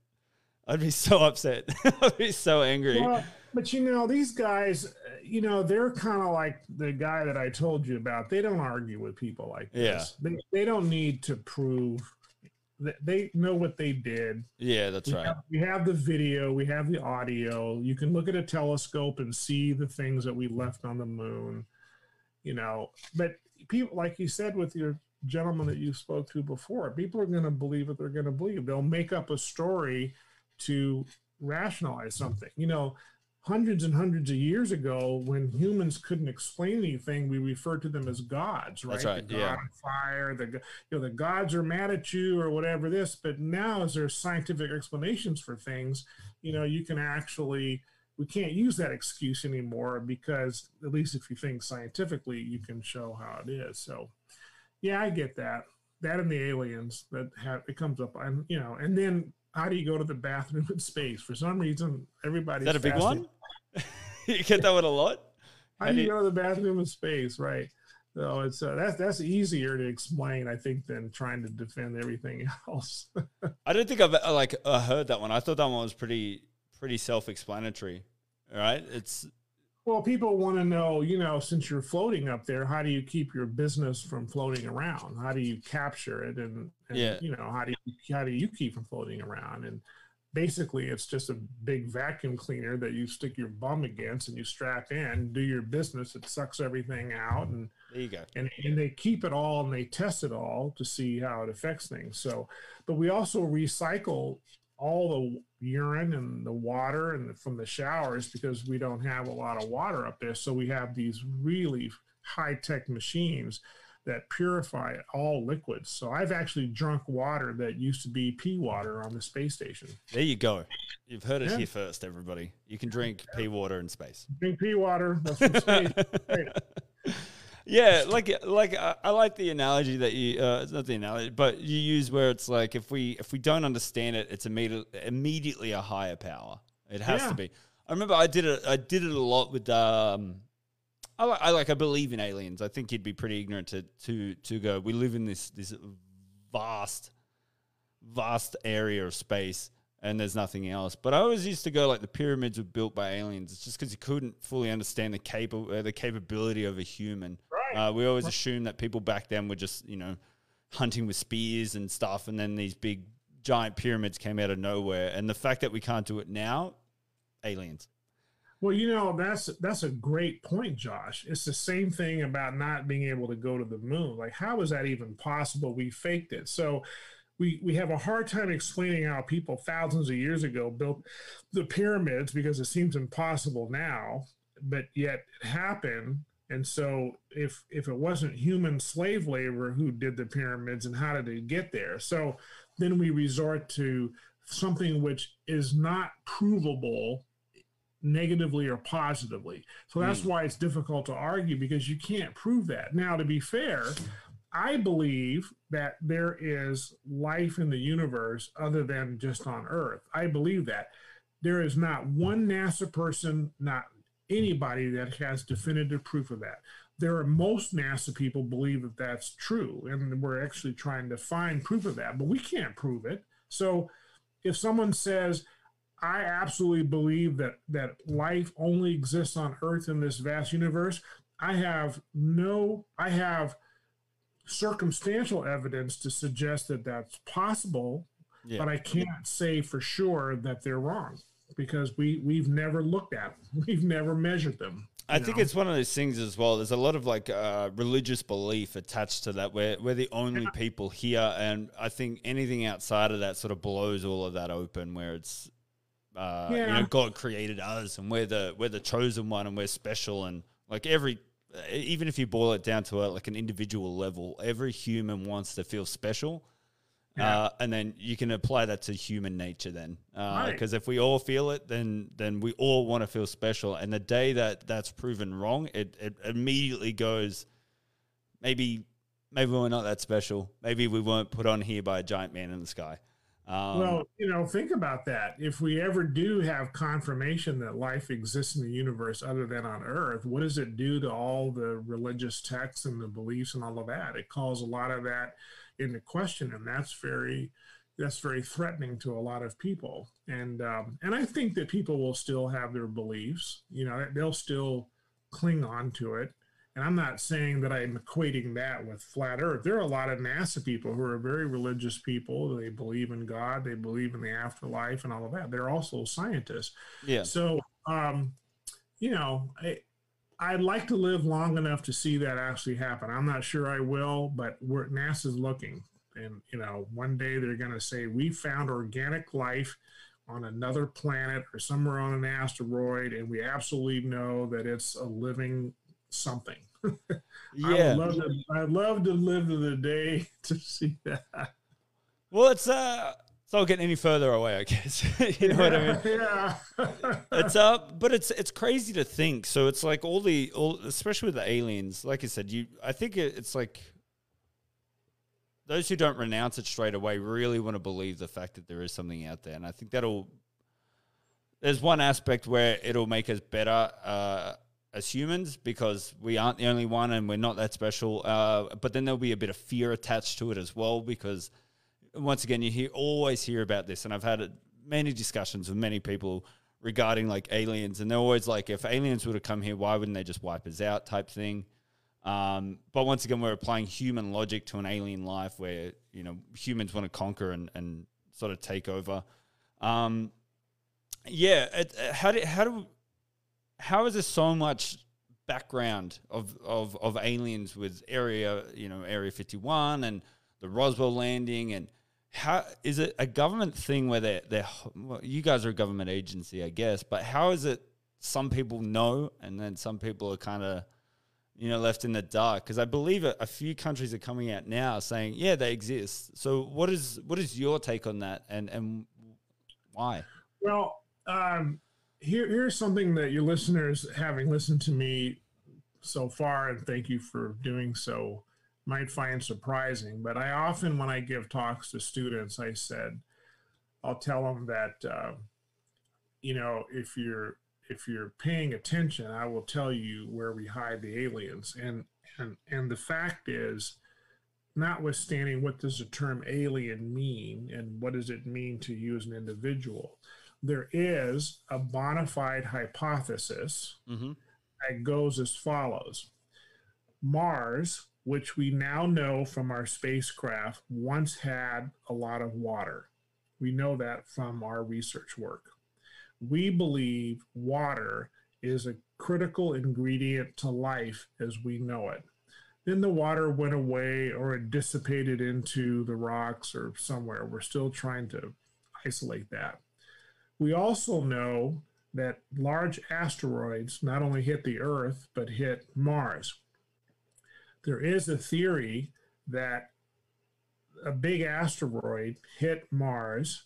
I'd be so upset. I'd be so angry. Well, but you know, these guys, uh, you know, they're kind of like the guy that I told you about. They don't argue with people like Yeah. this. They, they don't need to prove. They, know what they did. yeah, that's we, right. have, we have the video, we have the audio. You can look at a telescope and see the things that we left on the moon. You know, but people, like you said with your gentleman that you spoke to before, people are going to believe what they're going to believe. They'll make up a story to rationalize something. You know, hundreds and hundreds of years ago, when humans couldn't explain anything, we referred to them as gods, right? That's right, The god yeah. of fire, the you know the gods are mad at you or whatever this. But now, as there's scientific explanations for things, you know, you can actually we can't use that excuse anymore because at least if you think scientifically, you can show how it is. So, yeah, I get that. That and the aliens that have it comes up, and you know, and then how do you go to the bathroom in space? For some reason, everybody's Is that a big fascinated- one? you get that one a lot. How How do you you- go to the bathroom in space, right? So it's uh, that's that's easier to explain, I think, than trying to defend everything else. I don't think I've uh, like uh, heard that one. I thought that one was pretty pretty self-explanatory. Right? It's well, people want to know, you know, since you're floating up there, how do you keep your business from floating around? How do you capture it, and, and Yeah. you know, how do you how do you keep from floating around? And basically, it's just a big vacuum cleaner that you stick your bum against and you strap in, do your business. It sucks everything out and there you go. and, and they keep it all and they test it all to see how it affects things. So, but we also recycle all the urine and the water and from the showers because we don't have a lot of water up there. So we have these really high tech machines that purify all liquids. So I've actually drunk water that used to be pee water on the space station. There you go. You've heard it Yeah. here first, everybody. You can drink pee water in space. Drink pee water. That's from space. Yeah, like like uh, I like the analogy that you. Uh, it's not the analogy, but you use where it's like if we if we don't understand it, it's immediately immediately a higher power. It has Yeah. to be. I remember I did it. I did it a lot with. Um, I like, I like. I believe in aliens. I think you'd be pretty ignorant to to to go. We live in this this vast, vast area of space, and there's nothing else. But I always used to go like the pyramids were built by aliens. It's just because you couldn't fully understand the capa- uh, the capability of a human. Right. Uh, we always assumed that people back then were just you know hunting with spears and stuff, and then these big giant pyramids came out of nowhere. And the fact that we can't do it now, aliens. Well, you know, that's that's a great point, Josh. It's the same thing about not being able to go to the moon. Like, how is that even possible? We faked it. So we we have a hard time explaining how people thousands of years ago built the pyramids because it seems impossible now, but yet it happened. And so if if it wasn't human slave labor who did the pyramids and how did it get there? So then we resort to something which is not provable negatively or positively. So that's hmm. why it's difficult to argue because you can't prove that. Now, to be fair, I believe that there is life in the universe other than just on Earth. I believe that. There is not one NASA person, not anybody that has definitive proof of that. There are most NASA people believe that that's true, and we're actually trying to find proof of that, but we can't prove it. So if someone says, I absolutely believe that that life only exists on Earth in this vast universe. I have no, I have circumstantial evidence to suggest that that's possible, Yeah. but I can't say for sure that they're wrong because we we've never looked at them, we've never measured them. I you think know? it's one of those things as well. There's a lot of like uh, religious belief attached to that. We're we're the only people here, and I think anything outside of that sort of blows all of that open. Where it's, uh, you know, God created us, and we're the we're the chosen one, and we're special, and like every. Even if you boil it down to a, like an individual level, every human wants to feel special, Yeah. uh, and then you can apply that to human nature. Then, Right. because if we all feel it, then then we all want to feel special. And the day that that's proven wrong, it, it immediately goes. Maybe maybe we're not that special. Maybe we weren't put on here by a giant man in the sky. Um, well, you know, think about that. If we ever do have confirmation that life exists in the universe other than on Earth, what does it do to all the religious texts and the beliefs and all of that? It calls a lot of that into question, and that's very that's very threatening to a lot of people. And um, and I think that people will still have their beliefs. You know, they'll still cling on to it. And I'm not saying that I'm equating that with flat Earth. There are a lot of NASA people who are very religious people. They believe in God, they believe in the afterlife, and all of that. They're also scientists. yeah, So, um, you know, I, I'd like to live long enough to see that actually happen. I'm not sure I will, but we're, NASA's looking. And, you know, one day they're going to say, we found organic life on another planet or somewhere on an asteroid, and we absolutely know that it's a living something. I yeah. would love to, I'd love to live to the day to see that. Well, it's uh, it's not getting any further away, I guess. you know what I mean? Yeah. it's uh but it's it's crazy to think so it's like all the all especially with the aliens like i said you i think it, it's like those who don't renounce it straight away really want to believe the fact that there is something out there and i think that'll there's one aspect where it'll make us better uh as humans because we aren't the only one and we're not that special uh, but then there'll be a bit of fear attached to it as well because once again, you hear always hear about this, and I've had many discussions with many people regarding like aliens, and they're always like, if aliens were to come here, why wouldn't they just wipe us out? Type thing. Um, but once again, we're applying human logic to an alien life where you know humans want to conquer and, and sort of take over. Um, yeah, it, uh, how do how do how is there so much background of, of, of aliens with area you know area fifty one and the Roswell landing and how is it a government thing where they're, they're well, you guys are a government agency, I guess, but how is it some people know and then some people are kind of, you know, left in the dark? Because I believe a, a few countries are coming out now saying, yeah, they exist. So what is what is your take on that and, and why? Well, um, here, here's something that your listeners, having listened to me so far, and thank you for doing so, might find surprising. But I often, when I give talks to students, I said, I'll tell them that, uh, you know, if you're if you're paying attention, I will tell you where we hide the aliens. And and and the fact is, notwithstanding what does the term alien mean and what does it mean to you as an individual, there is a bona fide hypothesis mm-hmm. that goes as follows Mars, which we now know from our spacecraft, once had a lot of water. We know that from our research work. We believe water is a critical ingredient to life as we know it. Then the water went away or it dissipated into the rocks or somewhere. We're still trying to isolate that. We also know that large asteroids not only hit the Earth, but hit Mars. There is a theory that a big asteroid hit Mars.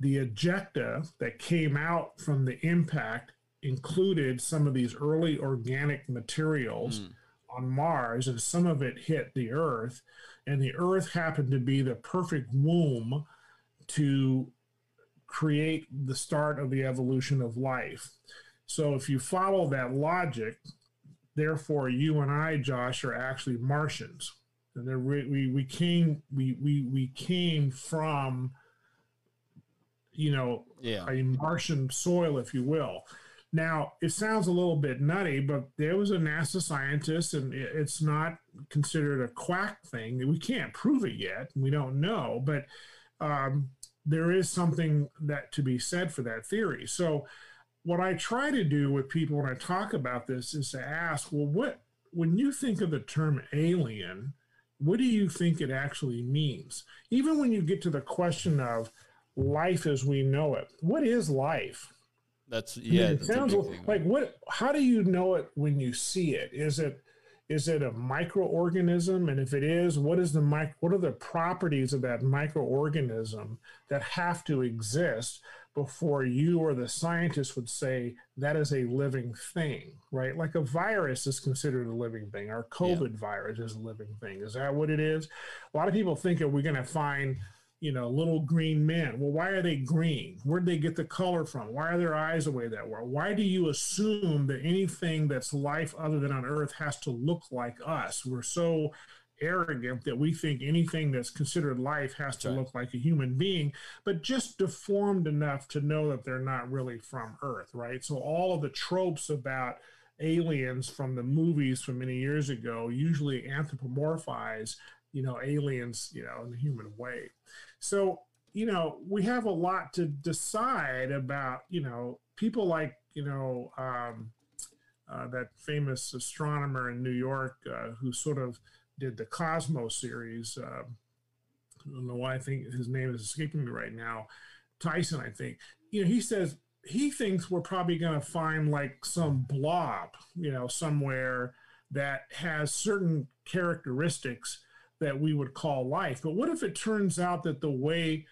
The ejecta that came out from the impact included some of these early organic materials mm. on Mars, and some of it hit the Earth. And the Earth happened to be the perfect womb to create the start of the evolution of life. So if you follow that logic, therefore you and I, Josh, are actually Martians. And we, we came we, we we came from you know yeah. a Martian soil, if you will. Now, it sounds a little bit nutty, but there was a NASA scientist, and it's not considered a quack thing. We can't prove it yet. We don't know, but um, there is something that to be said for that theory. So, what I try to do with people when I talk about this is to ask, well, what when you think of the term alien, what do you think it actually means? Even when you get to the question of life as we know it, what is life? That's yeah. it sounds like what? How do you know it when you see it? Is it is it a microorganism? And if it is, what is the mic- What are the properties of that microorganism that have to exist before you or the scientist would say that is a living thing? Right? Like a virus is considered a living thing. Our COVID yeah. virus is a living thing. Is that what it is? A lot of people think that we're going to find you know, little green men. Well, why are they green? Where'd they get the color from? Why are their eyes the way that were? Why do you assume that anything that's life other than on Earth has to look like us? We're so arrogant that we think anything that's considered life has to right. look like a human being, but just deformed enough to know that they're not really from Earth, right? So all of the tropes about aliens from the movies from many years ago usually anthropomorphize you know aliens you know in a human way so, you know, we have a lot to decide about, you know, people like, you know, um, uh, that famous astronomer in New York uh, who sort of did the Cosmos series. Uh, I don't know why I think his name is escaping me right now. Tyson, I think. You know, he says he thinks we're probably going to find like some blob, you know, somewhere that has certain characteristics that we would call life. But what if it turns out that the way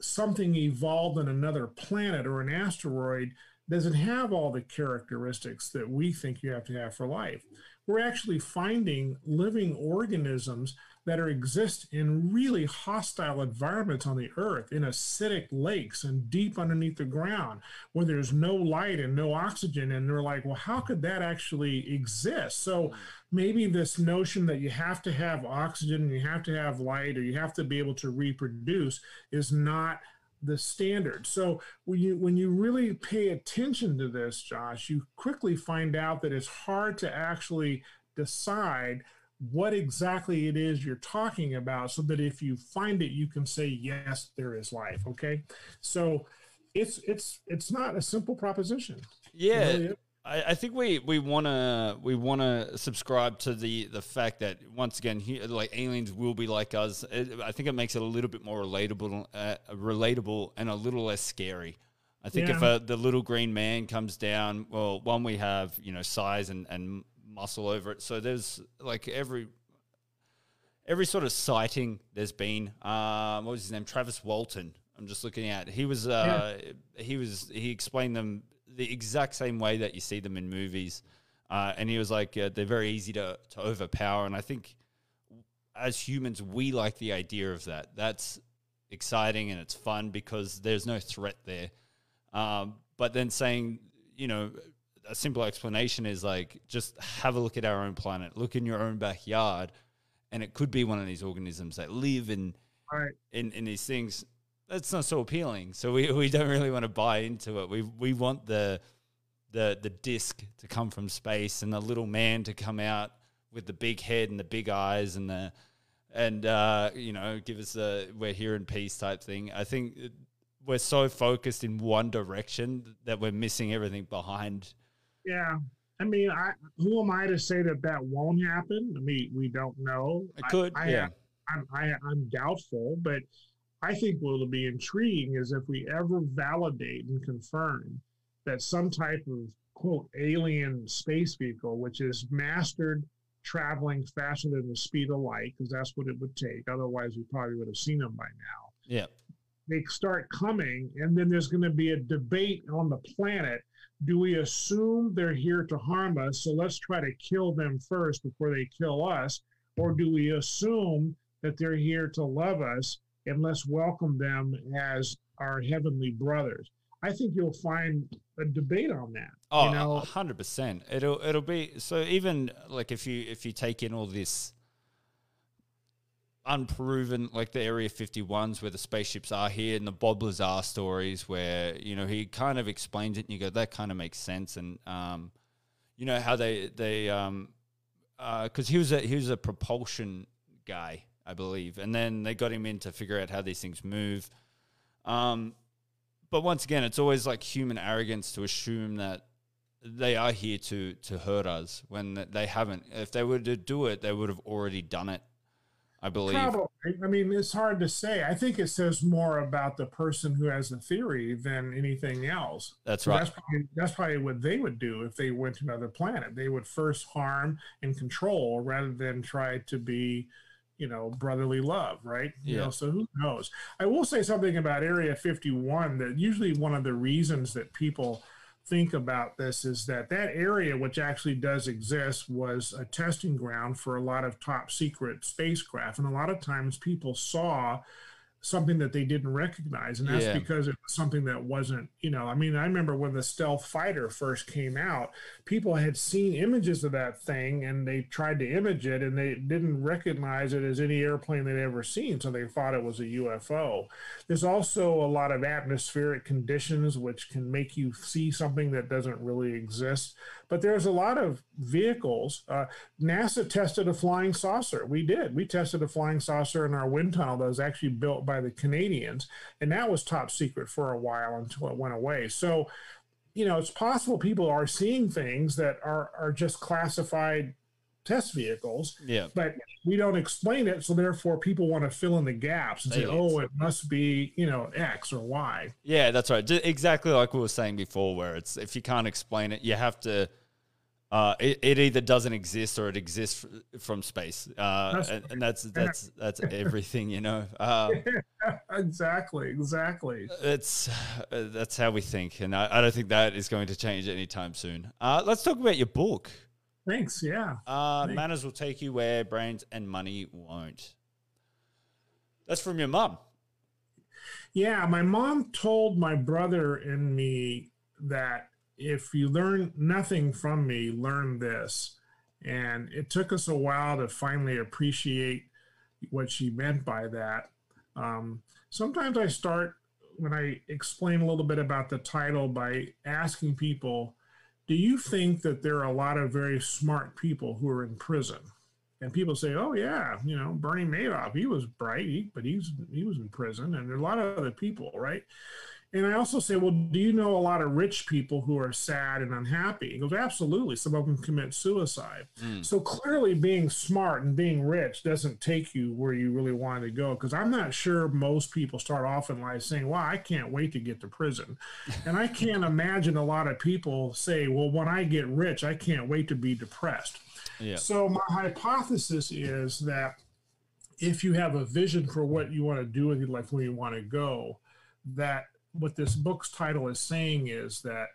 something evolved on another planet or an asteroid doesn't have all the characteristics that we think you have to have for life? We're actually finding living organisms that are exist in really hostile environments on the earth in acidic lakes and deep underneath the ground where there's no light and no oxygen and they're like well how could that actually exist so maybe this notion that you have to have oxygen and you have to have light or you have to be able to reproduce is not the standard. So when you when you really pay attention to this, Josh, you quickly find out that it's hard to actually decide what exactly it is you're talking about so that if you find it you can say yes there is life okay? So it's it's it's not a simple proposition. Yeah. really I, I, think we we want to we want to subscribe to the the fact that once again he, like aliens will be like us. It, i think it makes it a little bit more relatable uh, relatable and a little less scary. I think yeah. if a, the little green man comes down well one we have you know size and and muscle over it. So there's like every every sort of sighting there's been. Um, what was his name? Travis Walton. I'm just looking at. He was uh, yeah. he was he explained them the exact same way that you see them in movies. uh, and he was like, uh, they're very easy to to overpower, and I think as humans we like the idea of that. That's exciting and it's fun because there's no threat there. Um, but then saying, you know, a simple explanation is like just have a look at our own planet, look in your own backyard, and it could be one of these organisms that live in Right. in, in these things. That's not so appealing. So we, we don't really want to buy into it. We we want the the the disc to come from space and the little man to come out with the big head and the big eyes and the and uh, you know give us a we're here in peace type thing. I think it- we're so focused in one direction that we're missing everything behind. Yeah. I mean, I who am I to say that that won't happen? I mean, we don't know. It I- could, I, yeah. I'm, I, I'm doubtful, but I think what'll be intriguing is if we ever validate and confirm that some type of quote alien space vehicle, which is mastered traveling faster than the speed of light, because that's what it would take. Otherwise, we probably would have seen them by now. Yeah, They start coming, and then there's going to be a debate on the planet. Do we assume they're here to harm us? So let's try to kill them first before they kill us. Or do we assume that they're here to love us and let's welcome them as our heavenly brothers? I think you'll find a debate on that. Oh, you know, hundred percent. It'll it'll be so even like if you if you take in all this unproven like the Area 51s where the spaceships are here and the Bob Lazar stories where you know he kind of explains it and you go that kind of makes sense. And um you know how they they um because he was a he was a propulsion guy I believe and then they got him in to figure out how these things move. Um but once again it's always like human arrogance to assume that they are here to to hurt us when they haven't. If they were to do it they would have already done it I believe Probably. I mean, it's hard to say. I think it says more about the person who has the theory than anything else. that's So right That's probably, that's probably what they would do if they went to another planet. They would first harm and control rather than try to be, you know, brotherly love, right? You Yeah. know, so who knows? I will say something about Area 51 that usually one of the reasons that people think about this is that that area, which actually does exist, was a testing ground for a lot of top secret spacecraft. And a lot of times people saw something that they didn't recognize. And that's Yeah. because it was something that wasn't, you know, I mean, I remember when the stealth fighter first came out, people had seen images of that thing and they tried to image it and they didn't recognize it as any airplane they'd ever seen. So they thought it was a UFO. There's also a lot of atmospheric conditions which can make you see something that doesn't really exist. But there's a lot of vehicles. Uh, NASA tested a flying saucer. We did. We tested a flying saucer in our wind tunnel that was actually built by the Canadians, and that was top secret for a while until it went away. So, you know, it's possible people are seeing things that are are just classified test vehicles, yeah but we don't explain it. So therefore, people want to fill in the gaps and say. "Oh, it must be you know X or Y." Yeah, that's right. Exactly like we were saying before, where it's if you can't explain it, you have to. Uh, it, it either doesn't exist or it exists f- from space, uh, That's and, and that's that's that's everything, you know. Uh, exactly, exactly. it's uh, that's how we think, and I, I don't think that is going to change anytime soon. Uh, let's talk about your book. Thanks. Yeah. Uh, Thanks. manners will take you where brains and money won't. That's from your mom. Yeah, my mom told my brother and me that if you learn nothing from me, learn this. And it took us a while to finally appreciate what she meant by that. Um, sometimes I start when I explain a little bit about the title by asking people, Do you think that there are a lot of very smart people who are in prison? And people say, "Oh yeah, you know, Bernie Madoff, he was bright, but he's he was in prison, and there are a lot of other people, right?" And I also say, "Well, do you know a lot of rich people who are sad and unhappy?" He goes, "Absolutely. Some of them commit suicide." Mm. So clearly, being smart and being rich doesn't take you where you really want to go. Because I'm not sure most people start off in life saying, "Well, I can't wait to get to prison," and I can't imagine a lot of people say, "Well, when I get rich, I can't wait to be depressed." Yeah. So my hypothesis is that if you have a vision for what you want to do with your life, where you want to go, that what this book's title is saying is that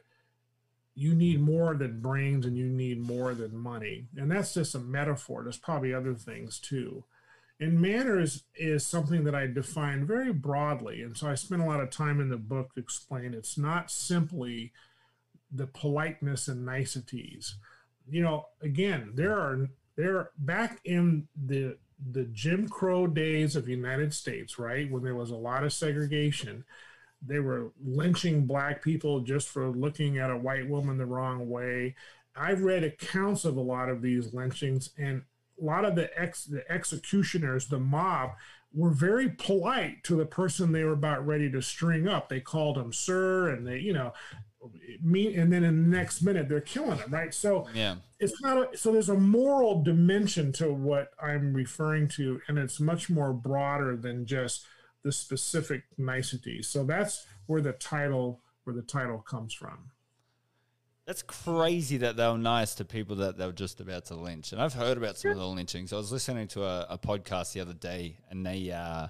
you need more than brains and you need more than money. And that's just a metaphor. There's probably other things too. And manners is something that I define very broadly. And so I spent a lot of time in the book to explain it's not simply the politeness and niceties. You know, again, there are there back in the the Jim Crow days of the United States, right, when there was a lot of segregation, they were lynching black people just for looking at a white woman the wrong way. I've read accounts of a lot of these lynchings, and a lot of the ex the executioners, the mob, were very polite to the person they were about ready to string up. They called him sir, and they, you know, me, and then in the next minute they're killing him, right? So yeah, it's not a, so there's a moral dimension to what I'm referring to, and it's much more broader than just the specific niceties. So that's where the title where the title comes from. That's crazy that they were nice to people that they were just about to lynch. And I've heard about some of the lynchings. I was listening to a, a podcast the other day, and they, uh,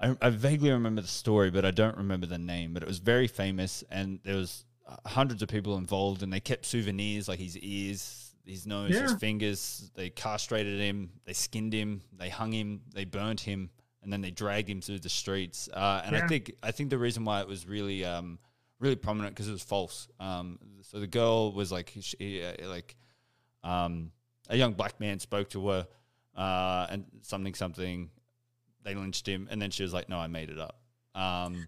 I, I, vaguely remember the story, but I don't remember the name. But it was very famous, and there was uh, hundreds of people involved, and they kept souvenirs like his ears, his nose, yeah. his fingers. They castrated him, they skinned him, they hung him, they burnt him, and then they dragged him through the streets. Uh, and yeah. I think I think the reason why it was really um, really prominent because it was false. Um, so the girl was like, she, uh, like, um, a young black man spoke to her, uh, and something, something, they lynched him, and then she was like, "No, I made it up." Um,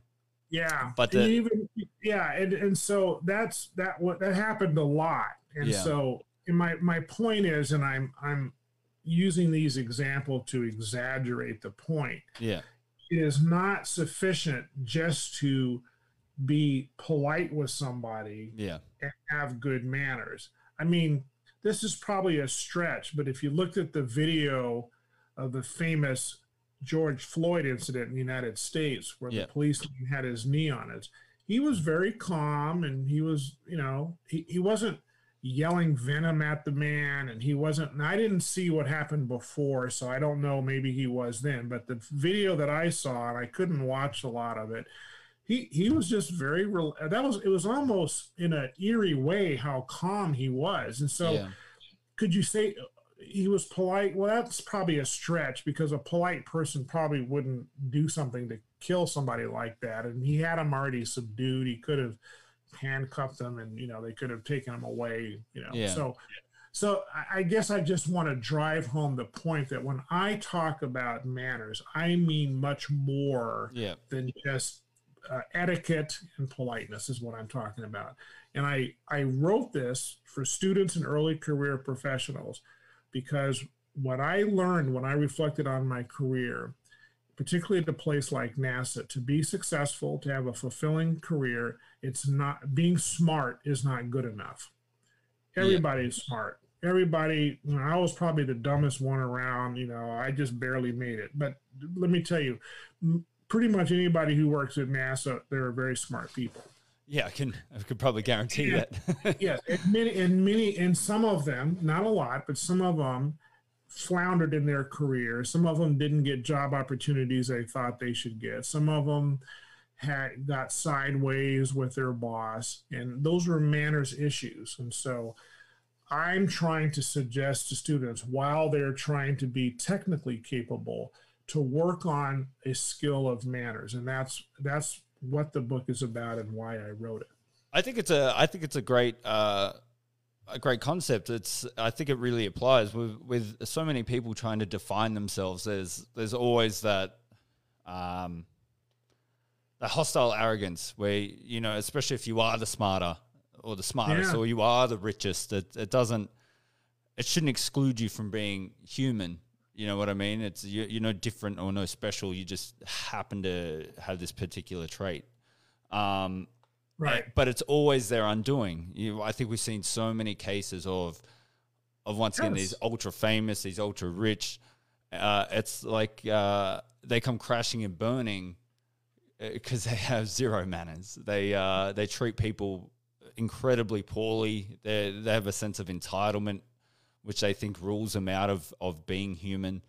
yeah, but the, even yeah, and and so that's that what that happened a lot, and yeah. so and my my point is, and I'm I'm using these example to exaggerate the point. Yeah, it is not sufficient just to be polite with somebody yeah. and have good manners. I mean, this is probably a stretch, but if you looked at the video of the famous George Floyd incident in the United States where yeah. the policeman had his knee on it, he was very calm and he was, you know, he, he wasn't yelling venom at the man and he wasn't and I didn't see what happened before so I don't know maybe he was then but the video that I saw and I couldn't watch a lot of it he he was just very real that was it was almost in an eerie way how calm he was and so yeah. could you say he was polite well that's probably a stretch because a polite person probably wouldn't do something to kill somebody like that and he had him already subdued he could have handcuffed them and you know they could have taken them away you know yeah. so so I guess I just want to drive home the point that when I talk about manners, I mean much more yeah. than just uh, etiquette and politeness is what I'm talking about. And I, I wrote this for students and early career professionals because what I learned when I reflected on my career, particularly at a place like NASA, to be successful, to have a fulfilling career, it's not being smart is not good enough. Everybody yeah. is smart. Everybody, you know, I was probably the dumbest one around. You know, I just barely made it. But let me tell you, pretty much anybody who works at NASA, they're very smart people. Yeah, I can. I could probably guarantee and, that. yes, and many, and many, and some of them, not a lot, but some of them floundered in their career. Some of them didn't get job opportunities they thought they should get. Some of them had got sideways with their boss, and those were manners issues. And so, I'm trying to suggest to students while they're trying to be technically capable to work on a skill of manners, and that's that's what the book is about and why I wrote it. I think it's a I think it's a great uh, a great concept. It's I think it really applies with with so many people trying to define themselves. There's there's always that um, the hostile arrogance where you know, especially if you are the smarter or the smartest yeah. or you are the richest, it, it doesn't it shouldn't exclude you from being human you know what I mean? It's you're, you're no different or no special. You just happen to have this particular trait. Um, right. But it's always their undoing. You, I think we've seen so many cases of, of once yes. again these ultra famous, these ultra rich. Uh, it's like uh, they come crashing and burning because uh, they have zero manners. They uh, they treat people incredibly poorly. They they have a sense of entitlement which they think rules them out of of being human.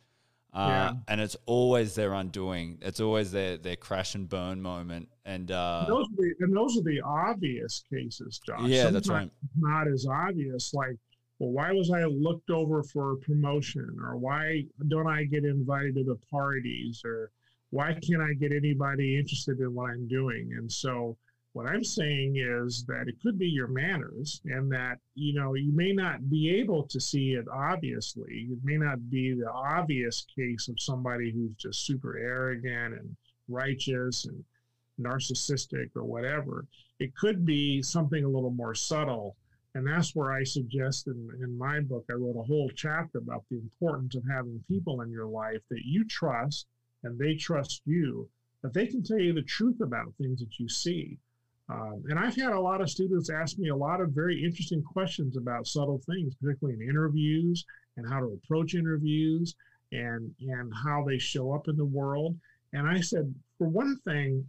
Uh, yeah. and it's always their undoing. It's always their their crash and burn moment. And, uh, and those are the and those are the obvious cases, Josh. Yeah, Sometimes that's right. Not as obvious, like well, why was I looked over for a promotion, or why don't I get invited to the parties, or why can't I get anybody interested in what I'm doing? And so what I'm saying is that it could be your manners, and that you know you may not be able to see it obviously. It may not be the obvious case of somebody who's just super arrogant and righteous and narcissistic or whatever. It could be something a little more subtle. And that's where I suggest in, in my book, I wrote a whole chapter about the importance of having people in your life that you trust and they trust you, that they can tell you the truth about things that you see. Um, and I've had a lot of students ask me a lot of very interesting questions about subtle things, particularly in interviews and how to approach interviews and and how they show up in the world. And I said, for one thing,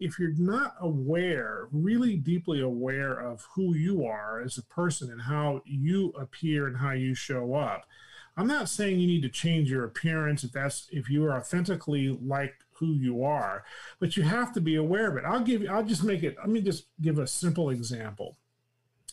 if you're not aware, really deeply aware of who you are as a person and how you appear and how you show up, I'm not saying you need to change your appearance if that's if you are authentically like who you are, but you have to be aware of it. I'll give you, I'll just make it, let me just give a simple example.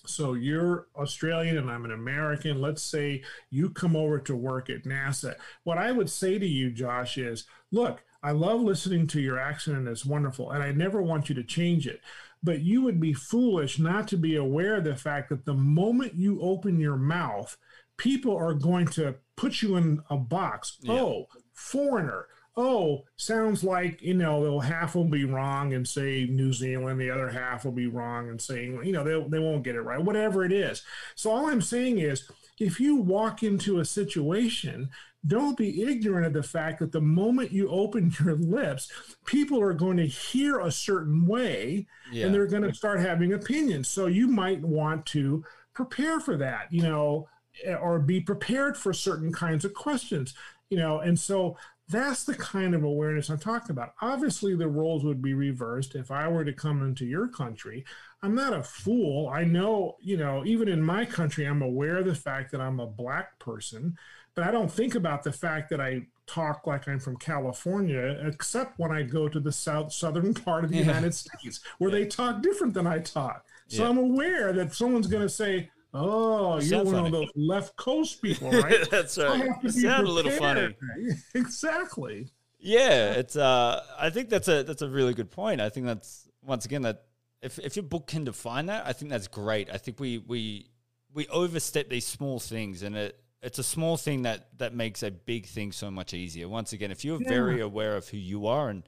So you're Australian and I'm an American. Let's say you come over to work at NASA. What I would say to you, Josh, is look, I love listening to your accent and it's wonderful, and I never want you to change it. But you would be foolish not to be aware of the fact that the moment you open your mouth, people are going to put you in a box. Yeah. Oh, foreigner oh, sounds like, you know, half will be wrong and say New Zealand, the other half will be wrong and saying, you know, they, they won't get it right, whatever it is. So all I'm saying is, if you walk into a situation, don't be ignorant of the fact that the moment you open your lips, people are going to hear a certain way yeah. and they're going to start having opinions. So you might want to prepare for that, you know, eh, or be prepared for certain kinds of questions you know and so that's the kind of awareness I'm talking about. Obviously, the roles would be reversed if I were to come into your country. I'm not a fool. I know, you know, even in my country, I'm aware of the fact that I'm a black person, but I don't think about the fact that I talk like I'm from California, except when I go to the south southern part of the yeah. United States, where yeah. they talk different than I talk. So yeah. I'm aware that someone's going to say, Oh, you're one funny. of those left coast people, right? That's right. It sounded a little funny. exactly. Yeah, it's. Uh, I think that's a that's a really good point. I think that's once again that if if your book can define that, I think that's great. I think we we we overstep these small things, and it it's a small thing that that makes a big thing so much easier. Once again, if you're yeah. very aware of who you are and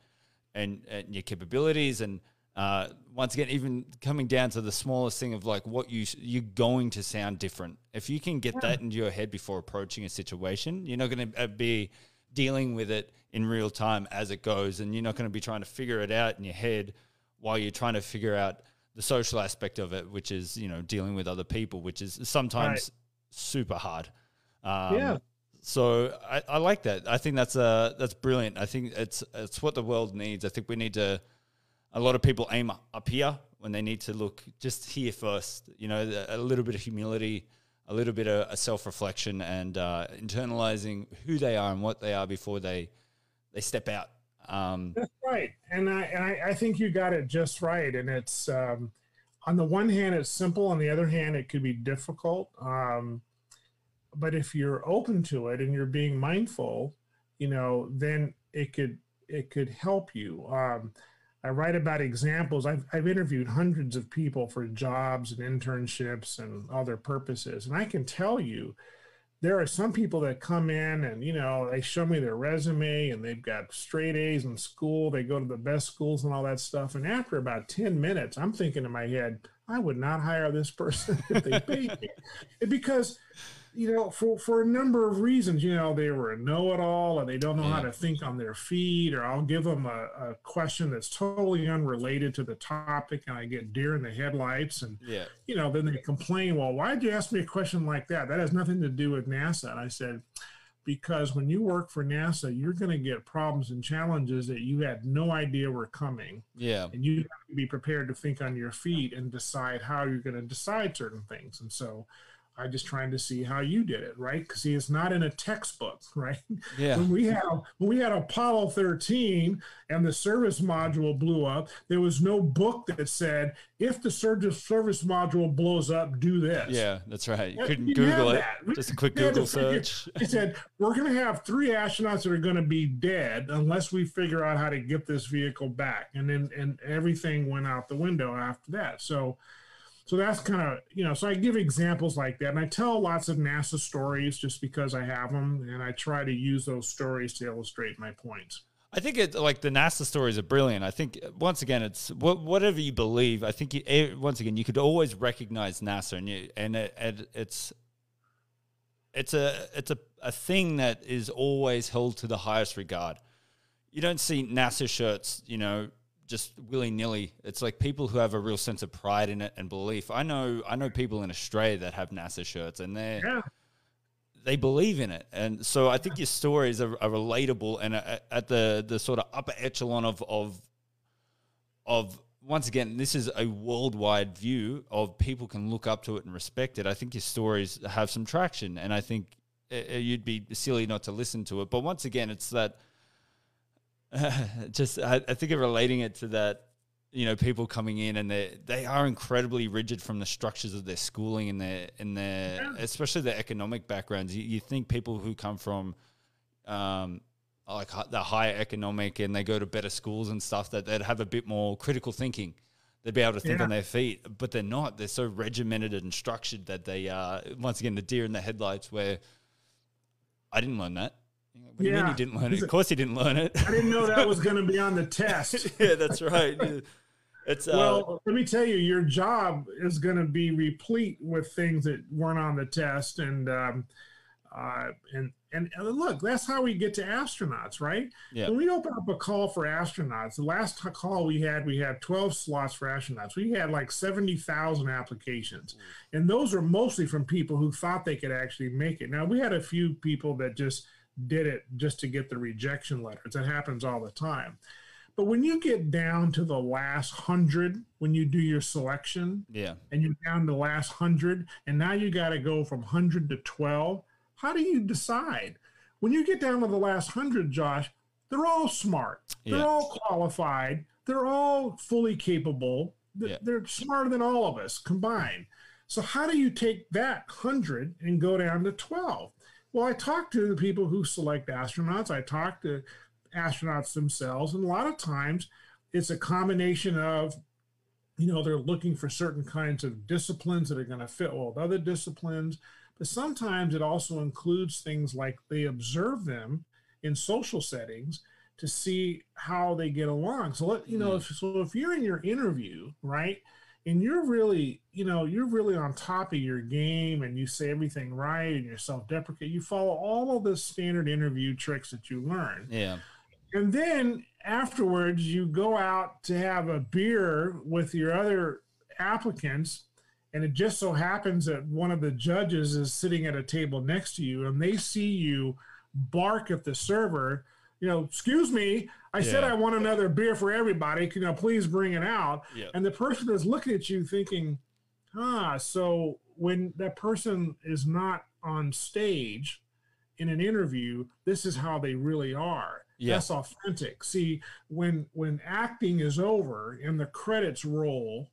and and your capabilities and uh, once again, even coming down to the smallest thing of like what you you're going to sound different. If you can get yeah. that into your head before approaching a situation, you're not going to uh, be dealing with it in real time as it goes, and you're not going to be trying to figure it out in your head while you're trying to figure out the social aspect of it, which is you know dealing with other people, which is sometimes right. super hard. Um, yeah. So I, I like that. I think that's uh that's brilliant. I think it's it's what the world needs. I think we need to a lot of people aim up here when they need to look just here first. You know, a little bit of humility, a little bit of self reflection, and uh, internalizing who they are and what they are before they they step out. Um, That's right, and I and I, I, think you got it just right. And it's um, on the one hand, it's simple. On the other hand, it could be difficult. Um, but if you're open to it and you're being mindful, you know, then it could it could help you. Um, I write about examples. I've, I've interviewed hundreds of people for jobs and internships and other purposes. And I can tell you, there are some people that come in and, you know, they show me their resume and they've got straight A's in school. They go to the best schools and all that stuff. And after about 10 minutes, I'm thinking in my head, I would not hire this person if they paid me. because you know, for, for a number of reasons, you know, they were a know it all and they don't know yeah. how to think on their feet, or I'll give them a, a, question that's totally unrelated to the topic and I get deer in the headlights. And, yeah. you know, then they complain, well, why'd you ask me a question like that? That has nothing to do with NASA. And I said, because when you work for NASA, you're going to get problems and challenges that you had no idea were coming. Yeah. And you have to be prepared to think on your feet and decide how you're going to decide certain things. And so, I'm just trying to see how you did it, right? Because see, it's not in a textbook, right? Yeah. When we had when we had Apollo 13 and the service module blew up, there was no book that said if the service service module blows up, do this. Yeah, that's right. You couldn't Google it. that. Just a quick We had to Google search. They said we're going to have three astronauts that are going to be dead unless we figure out how to get this vehicle back, and then and everything went out the window after that. So, so that's kind of you know. So I give examples like that, and I tell lots of NASA stories just because I have them, and I try to use those stories to illustrate my points. I think it like the NASA stories are brilliant. I think once again, it's wh- whatever you believe. I think you, eh, once again, you could always recognize NASA, and you, and it, it, it's it's a it's a, a thing that is always held to the highest regard. You don't see NASA shirts, you know, just willy nilly. It's like people who have a real sense of pride in it and belief. I know I know people in Australia that have NASA shirts, and they're Yeah, they believe in it, and so I think your stories are, are relatable and are at the the sort of upper echelon of of of once again, this is a worldwide view of people can look up to it and respect it. I think your stories have some traction, and I think uh, uh you'd be silly not to listen to it. But once again, it's that just I, I think of relating it to that you know people coming in and they they are incredibly rigid from the structures of their schooling and their and their Yeah. especially their economic backgrounds you, you think people who come from um like the higher economic and they go to better schools and stuff that they'd have a bit more critical thinking they'd be able to think Yeah. on their feet but they're not they're so regimented and structured that they uh once again the deer in the headlights where i didn't learn that what do you mean Yeah. you didn't learn it of course you didn't learn it I didn't know that was going to be on the test. yeah, that's right. It's uh, well, let me tell you, your job is going to be replete with things that weren't on the test, and um, uh, and and and look, that's how we get to astronauts, right? Yeah. When we open up a call for astronauts, the last call we had, we had 12 slots for astronauts. We had like 70,000 applications, and those are mostly from people who thought they could actually make it. Now we had a few people that just did it just to get the rejection letters. That happens all the time. But when you get down to the last hundred, when you do your selection, yeah, and you're down to the last hundred, and now you got to go from hundred to twelve. How do you decide? When you get down to the last hundred, Josh, they're all smart. They're Yeah. all qualified. They're all fully capable. They're, Yeah. they're smarter than all of us combined. So how do you take that hundred and go down to twelve? Well, I talk to the people who select astronauts. I talk to astronauts themselves, and a lot of times it's a combination of you know they're looking for certain kinds of disciplines that are going to fit well with other disciplines but sometimes it also includes things like they observe them in social settings to see how they get along so let you know mm-hmm. if, so if you're in your interview right and you're really you know you're really on top of your game and you say everything right and you're self-deprecate you follow all of the standard interview tricks that you learn yeah, and then afterwards, you go out to have a beer with your other applicants. And it just so happens that one of the judges is sitting at a table next to you and they see you bark at the server, you know, excuse me, I said I want another beer for everybody. Can you please bring it out? yeah, And the person is looking at you thinking, ah, so when that person is not on stage in an interview, this is how they really are. Yeah. That's authentic. See, when when acting is over and the credits roll,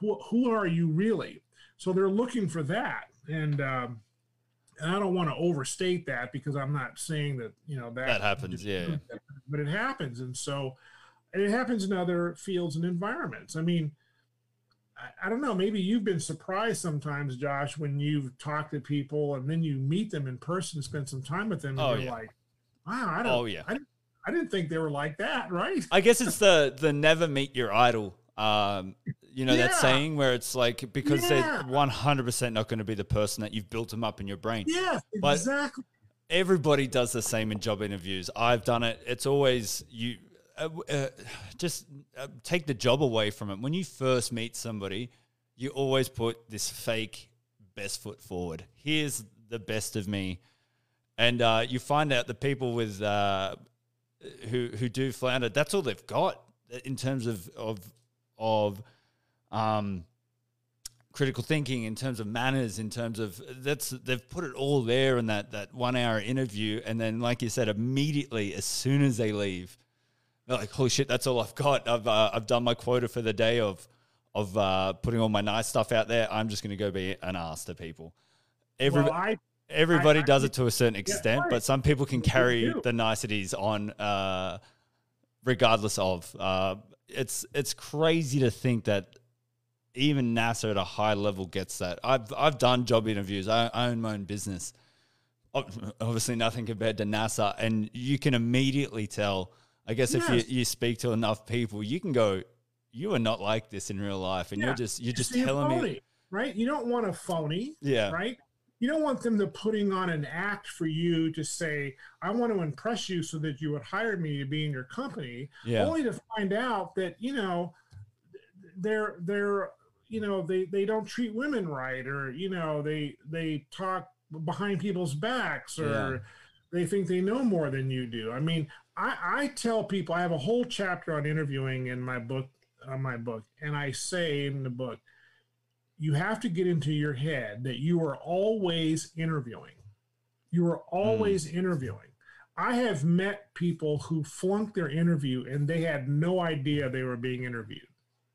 who, who are you really? So they're looking for that. And um, and I don't want to overstate that because I'm not saying that, you know, that, that happens. Yeah, but it happens and so and it happens in other fields and environments i mean I, I don't know maybe you've been surprised sometimes josh when you've talked to people and then you meet them in person and spend some time with them and Oh, you're yeah. like wow i don't Oh, yeah. I, didn't, I didn't think they were like that right I guess it's the the never meet your idol. Um, you know that saying where it's like because Yeah. they're one hundred percent not going to be the person that you've built them up in your brain. Yeah, But- exactly everybody does the same in job interviews. I've done it. It's always you. Uh, uh, just uh, take the job away from it. When you first meet somebody, you always put this fake best foot forward. Here's the best of me, and uh, you find out the people with uh, who who do flounder. That's all they've got in terms of of of um critical thinking, in terms of manners, in terms of that's they've put it all there in that that one hour interview, and then like you said, immediately as soon as they leave, they're like, "Holy shit, that's all I've got. I've uh, I've done my quota for the day of of uh, putting all my nice stuff out there. I'm just going to go be an ass to people." Every, well, I, everybody I, does it to a certain extent, right. but some people can carry the niceties on, uh, regardless of. Uh, it's it's crazy to think that even NASA at a high level gets that. I've I've done job interviews. I, own my own business. Obviously, nothing compared to NASA, and you can immediately tell. I guess if you, you speak to enough people, you can go, "You are not like this in real life," and Yeah. you're just you're just telling me, phony, right? You don't want a phony, yeah, right? You don't want them to putting on an act for you to say, "I want to impress you so that you would hire me to be in your company," yeah, only to find out that you know they're they're you know they they don't treat women right, or you know they they talk behind people's backs, or Yeah. they think they know more than you do. I mean, I, I tell people I have a whole chapter on interviewing in my book on my book, and I say in the book, you have to get into your head that you are always interviewing. You are always hmm. interviewing. I have met people who flunked their interview and they had no idea they were being interviewed.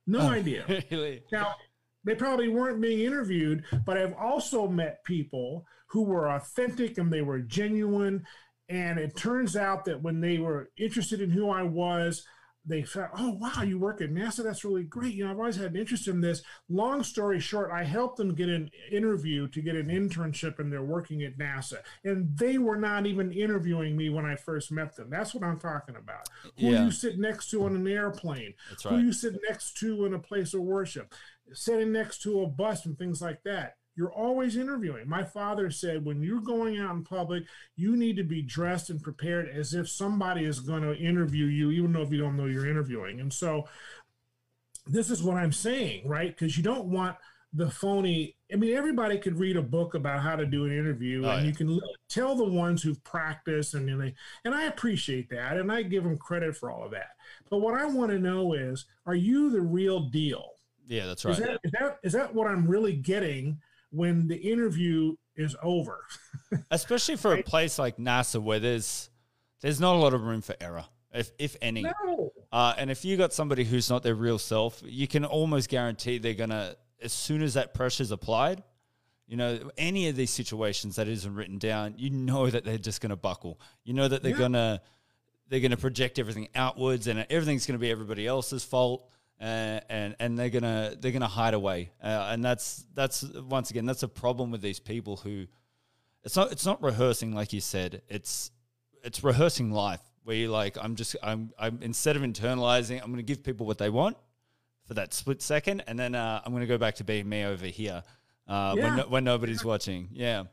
No Oh, idea. really? Now, they probably weren't being interviewed, but I've also met people who were authentic and they were genuine. And it turns out that when they were interested in who I was, they felt, oh, wow, you work at NASA? That's really great. You know, I've always had an interest in this. Long story short, I helped them get an interview to get an internship and they're working at NASA. And they were not even interviewing me when I first met them. That's what I'm talking about. Who Yeah. you sit next to on an airplane, That's who you sit next to in a place of worship, sitting next to a bus and things like that. You're always interviewing. My father said, when you're going out in public, you need to be dressed and prepared as if somebody is going to interview you, even though if you don't know you're interviewing. And so, this is what I'm saying, right? Because you don't want the phony. I mean, everybody could read a book about how to do an interview, Oh, and yeah. you can tell the ones who've practiced, and they, and I appreciate that, and I give them credit for all of that. But what I want to know is, are you the real deal? Yeah, that's right. Is that is that is that what I'm really getting when the interview is over? Especially for a place like NASA where there's there's not a lot of room for error, if if any. No. Uh, and if you got somebody who's not their real self, you can almost guarantee they're gonna as soon as that pressure's applied, you know, any of these situations that isn't written down, you know that they're just gonna buckle. You know that they're Yeah. gonna they're gonna project everything outwards, and everything's gonna be everybody else's fault. Uh, and and they're gonna they're gonna hide away, uh, and that's that's once again that's a problem with these people who it's not it's not rehearsing like you said. It's it's rehearsing life where you're like i'm just i'm i'm instead of internalizing i'm going to give people what they want for that split second and then uh, i'm going to go back to being me over here uh, when, Yeah. no, when nobody's watching. Yeah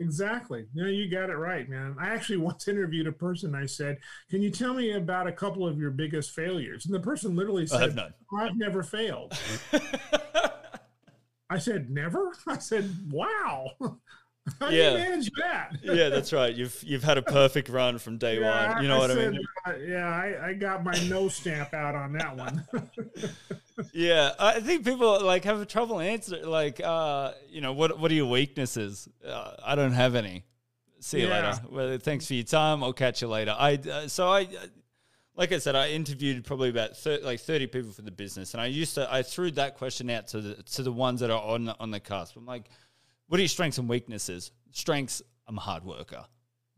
Exactly. No, you got it right, man. I actually once interviewed a person. I said, "Can you tell me about a couple of your biggest failures?" And the person literally I said, none. "I've never failed." I said, "Never." I said, "Wow." How do Yeah. you manage that? yeah that's right you've you've had a perfect run from day Yeah, one you know what i mean uh, yeah, I, I got my no stamp out on that one. Yeah i think people like have trouble answering like uh you know what what are your weaknesses? Uh, i don't have any. See you Yeah. later well thanks for your time. I'll catch you later. I uh, so i uh, like i said i interviewed probably about thir- like 30 people for the business and i used to i threw that question out to the to the ones that are on the, on the cusp. I'm like what are your strengths and weaknesses? Strengths i'm a hard worker.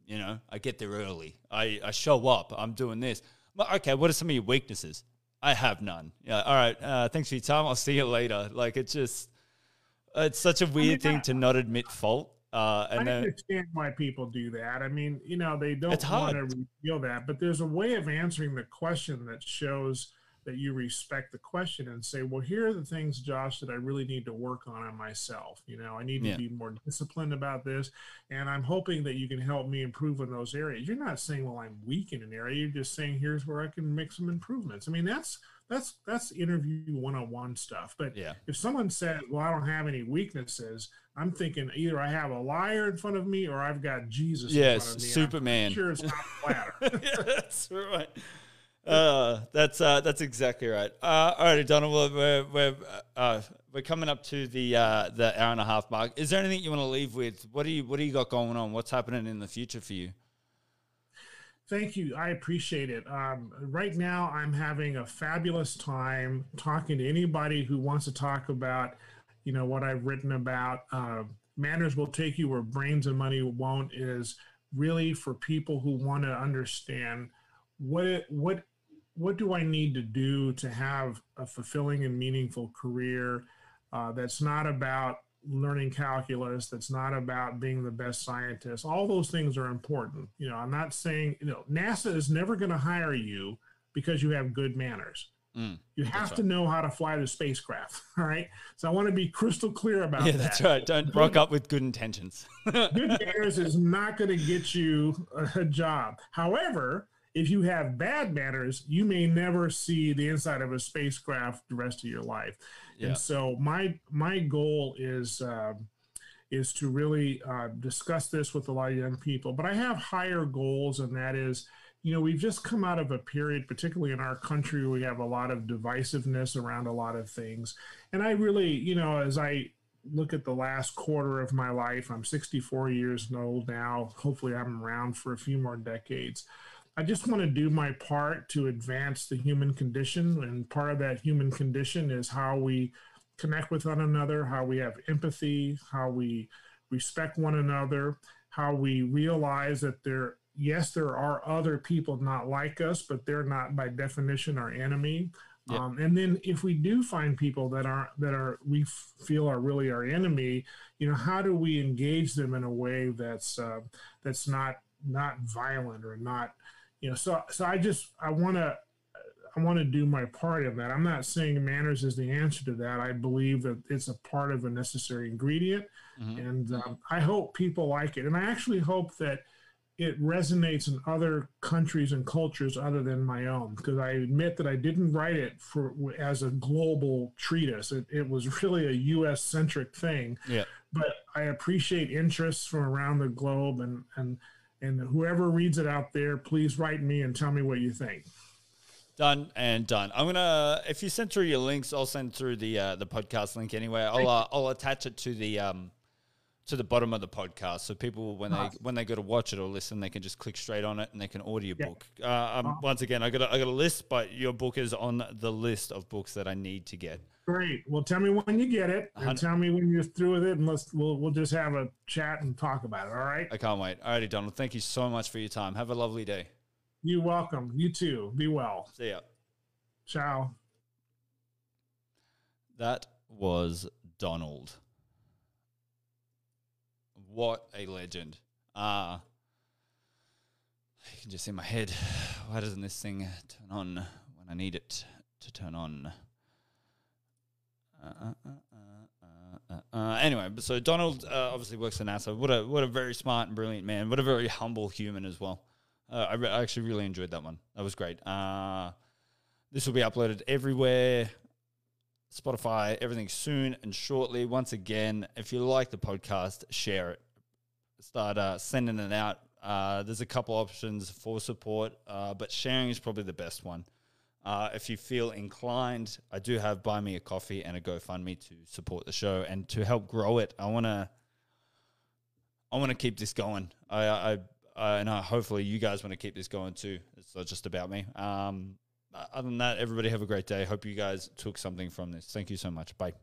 You know i get there early. I i show up. I'm doing this. Okay what are some of your weaknesses I have none. Yeah. All right. Uh, thanks for your time. I'll see you later. Like it's just, it's such a weird thing I- to not admit fault. Uh, I and then, understand why people do that. I mean, you know, they don't want to reveal that, but there's a way of answering the question that shows that you respect the question and say, well, here are the things, Josh, that I really need to work on on myself. You know, I need Yeah. to be more disciplined about this. And I'm hoping that you can help me improve in those areas. You're not saying, well, I'm weak in an area. You're just saying, here's where I can make some improvements. I mean, that's that's that's interview one-on-one stuff. But yeah. if someone says, "Well, I don't have any weaknesses," I'm thinking either I have a liar in front of me or I've got Jesus. in Yes. front of me. Superman. I'm sure it's not the latter. yeah, that's right. Uh, that's uh, that's exactly right. Uh, all right, Donald, we're we're uh, we're coming up to the uh, the hour and a half mark. Is there anything you want to leave with? What do you what do you got going on? What's happening in the future for you? Thank you. I appreciate it. Um, right now, I'm having a fabulous time talking to anybody who wants to talk about, you know, what I've written about. Uh, Manners will take you where brains and money won't. Is really for people who want to understand what it, what what do I need to do to have a fulfilling and meaningful career uh, that's not about learning calculus that's not about being the best scientist all those things are important you know i'm not saying you know nasa is never going to hire you because you have good manners mm, you have to right. know how to fly the spacecraft all right so i want to be crystal clear about that. yeah that. that's right don't rock up with good intentions good manners is not going to get you a job however if you have bad manners, you may never see the inside of a spacecraft the rest of your life. Yeah. And so my my goal is uh, is to really uh, discuss this with a lot of young people. But I have higher goals, and that is, you know, we've just come out of a period, particularly in our country, we have a lot of divisiveness around a lot of things. And I really, you know, as I look at the last quarter of my life, I'm 64 years old now. Hopefully, I'm around for a few more decades. I just want to do my part to advance the human condition. And part of that human condition is how we connect with one another, how we have empathy, how we respect one another, how we realize that there, yes, there are other people not like us, but they're not by definition our enemy. Yep. Um, and then if we do find people that are that are we feel are really our enemy, you know, how do we engage them in a way that's uh, that's not not violent or not you know so so i just i want to i want to do my part of that. I'm not saying manners is the answer to that. I believe that it's a part of a necessary ingredient mm-hmm. and um, i hope people like it. And i actually hope that it resonates in other countries and cultures other than my own because i admit that i didn't write it for as a global treatise. It, it was really a us centric thing. Yeah. But i appreciate interests from around the globe and and and whoever reads it out there, please write me and tell me what you think. Done and done. I'm gonna if you send through your links, I'll send through the uh, the podcast link anyway. I'll uh, I'll attach it to the um to the bottom of the podcast, so people when they when they go to watch it or listen, they can just click straight on it and they can order your yeah. book. Uh, um, once again, I got a, I got a list, but your book is on the list of books that I need to get. Great. Well, tell me when you get it, and tell me when you're through with it, and let's we'll we'll just have a chat and talk about it. All right. I can't wait. Alrighty, Donald. Thank you so much for your time. Have a lovely day. You're welcome. You too. Be well. See ya. Ciao. That was Donald. What a legend. Ah. Uh, you can just see my head. Why doesn't this thing turn on when I need it to turn on? Uh, uh, uh, uh, uh. anyway, so Donald obviously works for NASA. What a what a very smart and brilliant man. What a very humble human as well. I, re- I, actually really enjoyed that one. That was great. this will be uploaded everywhere. Spotify, everything soon and shortly. Once again, if you like the podcast, share it. Start uh, sending it out. Uh, there's a couple options for support, uh, but sharing is probably the best one. Uh, if you feel inclined, I do have Buy Me a Coffee and a GoFundMe to support the show and to help grow it. I want to, I want to keep this going. I, I, I, and I, hopefully you guys want to keep this going too. It's not just about me. Um, Uh, other than that, everybody have a great day. Hope you guys took something from this. Thank you so much. Bye.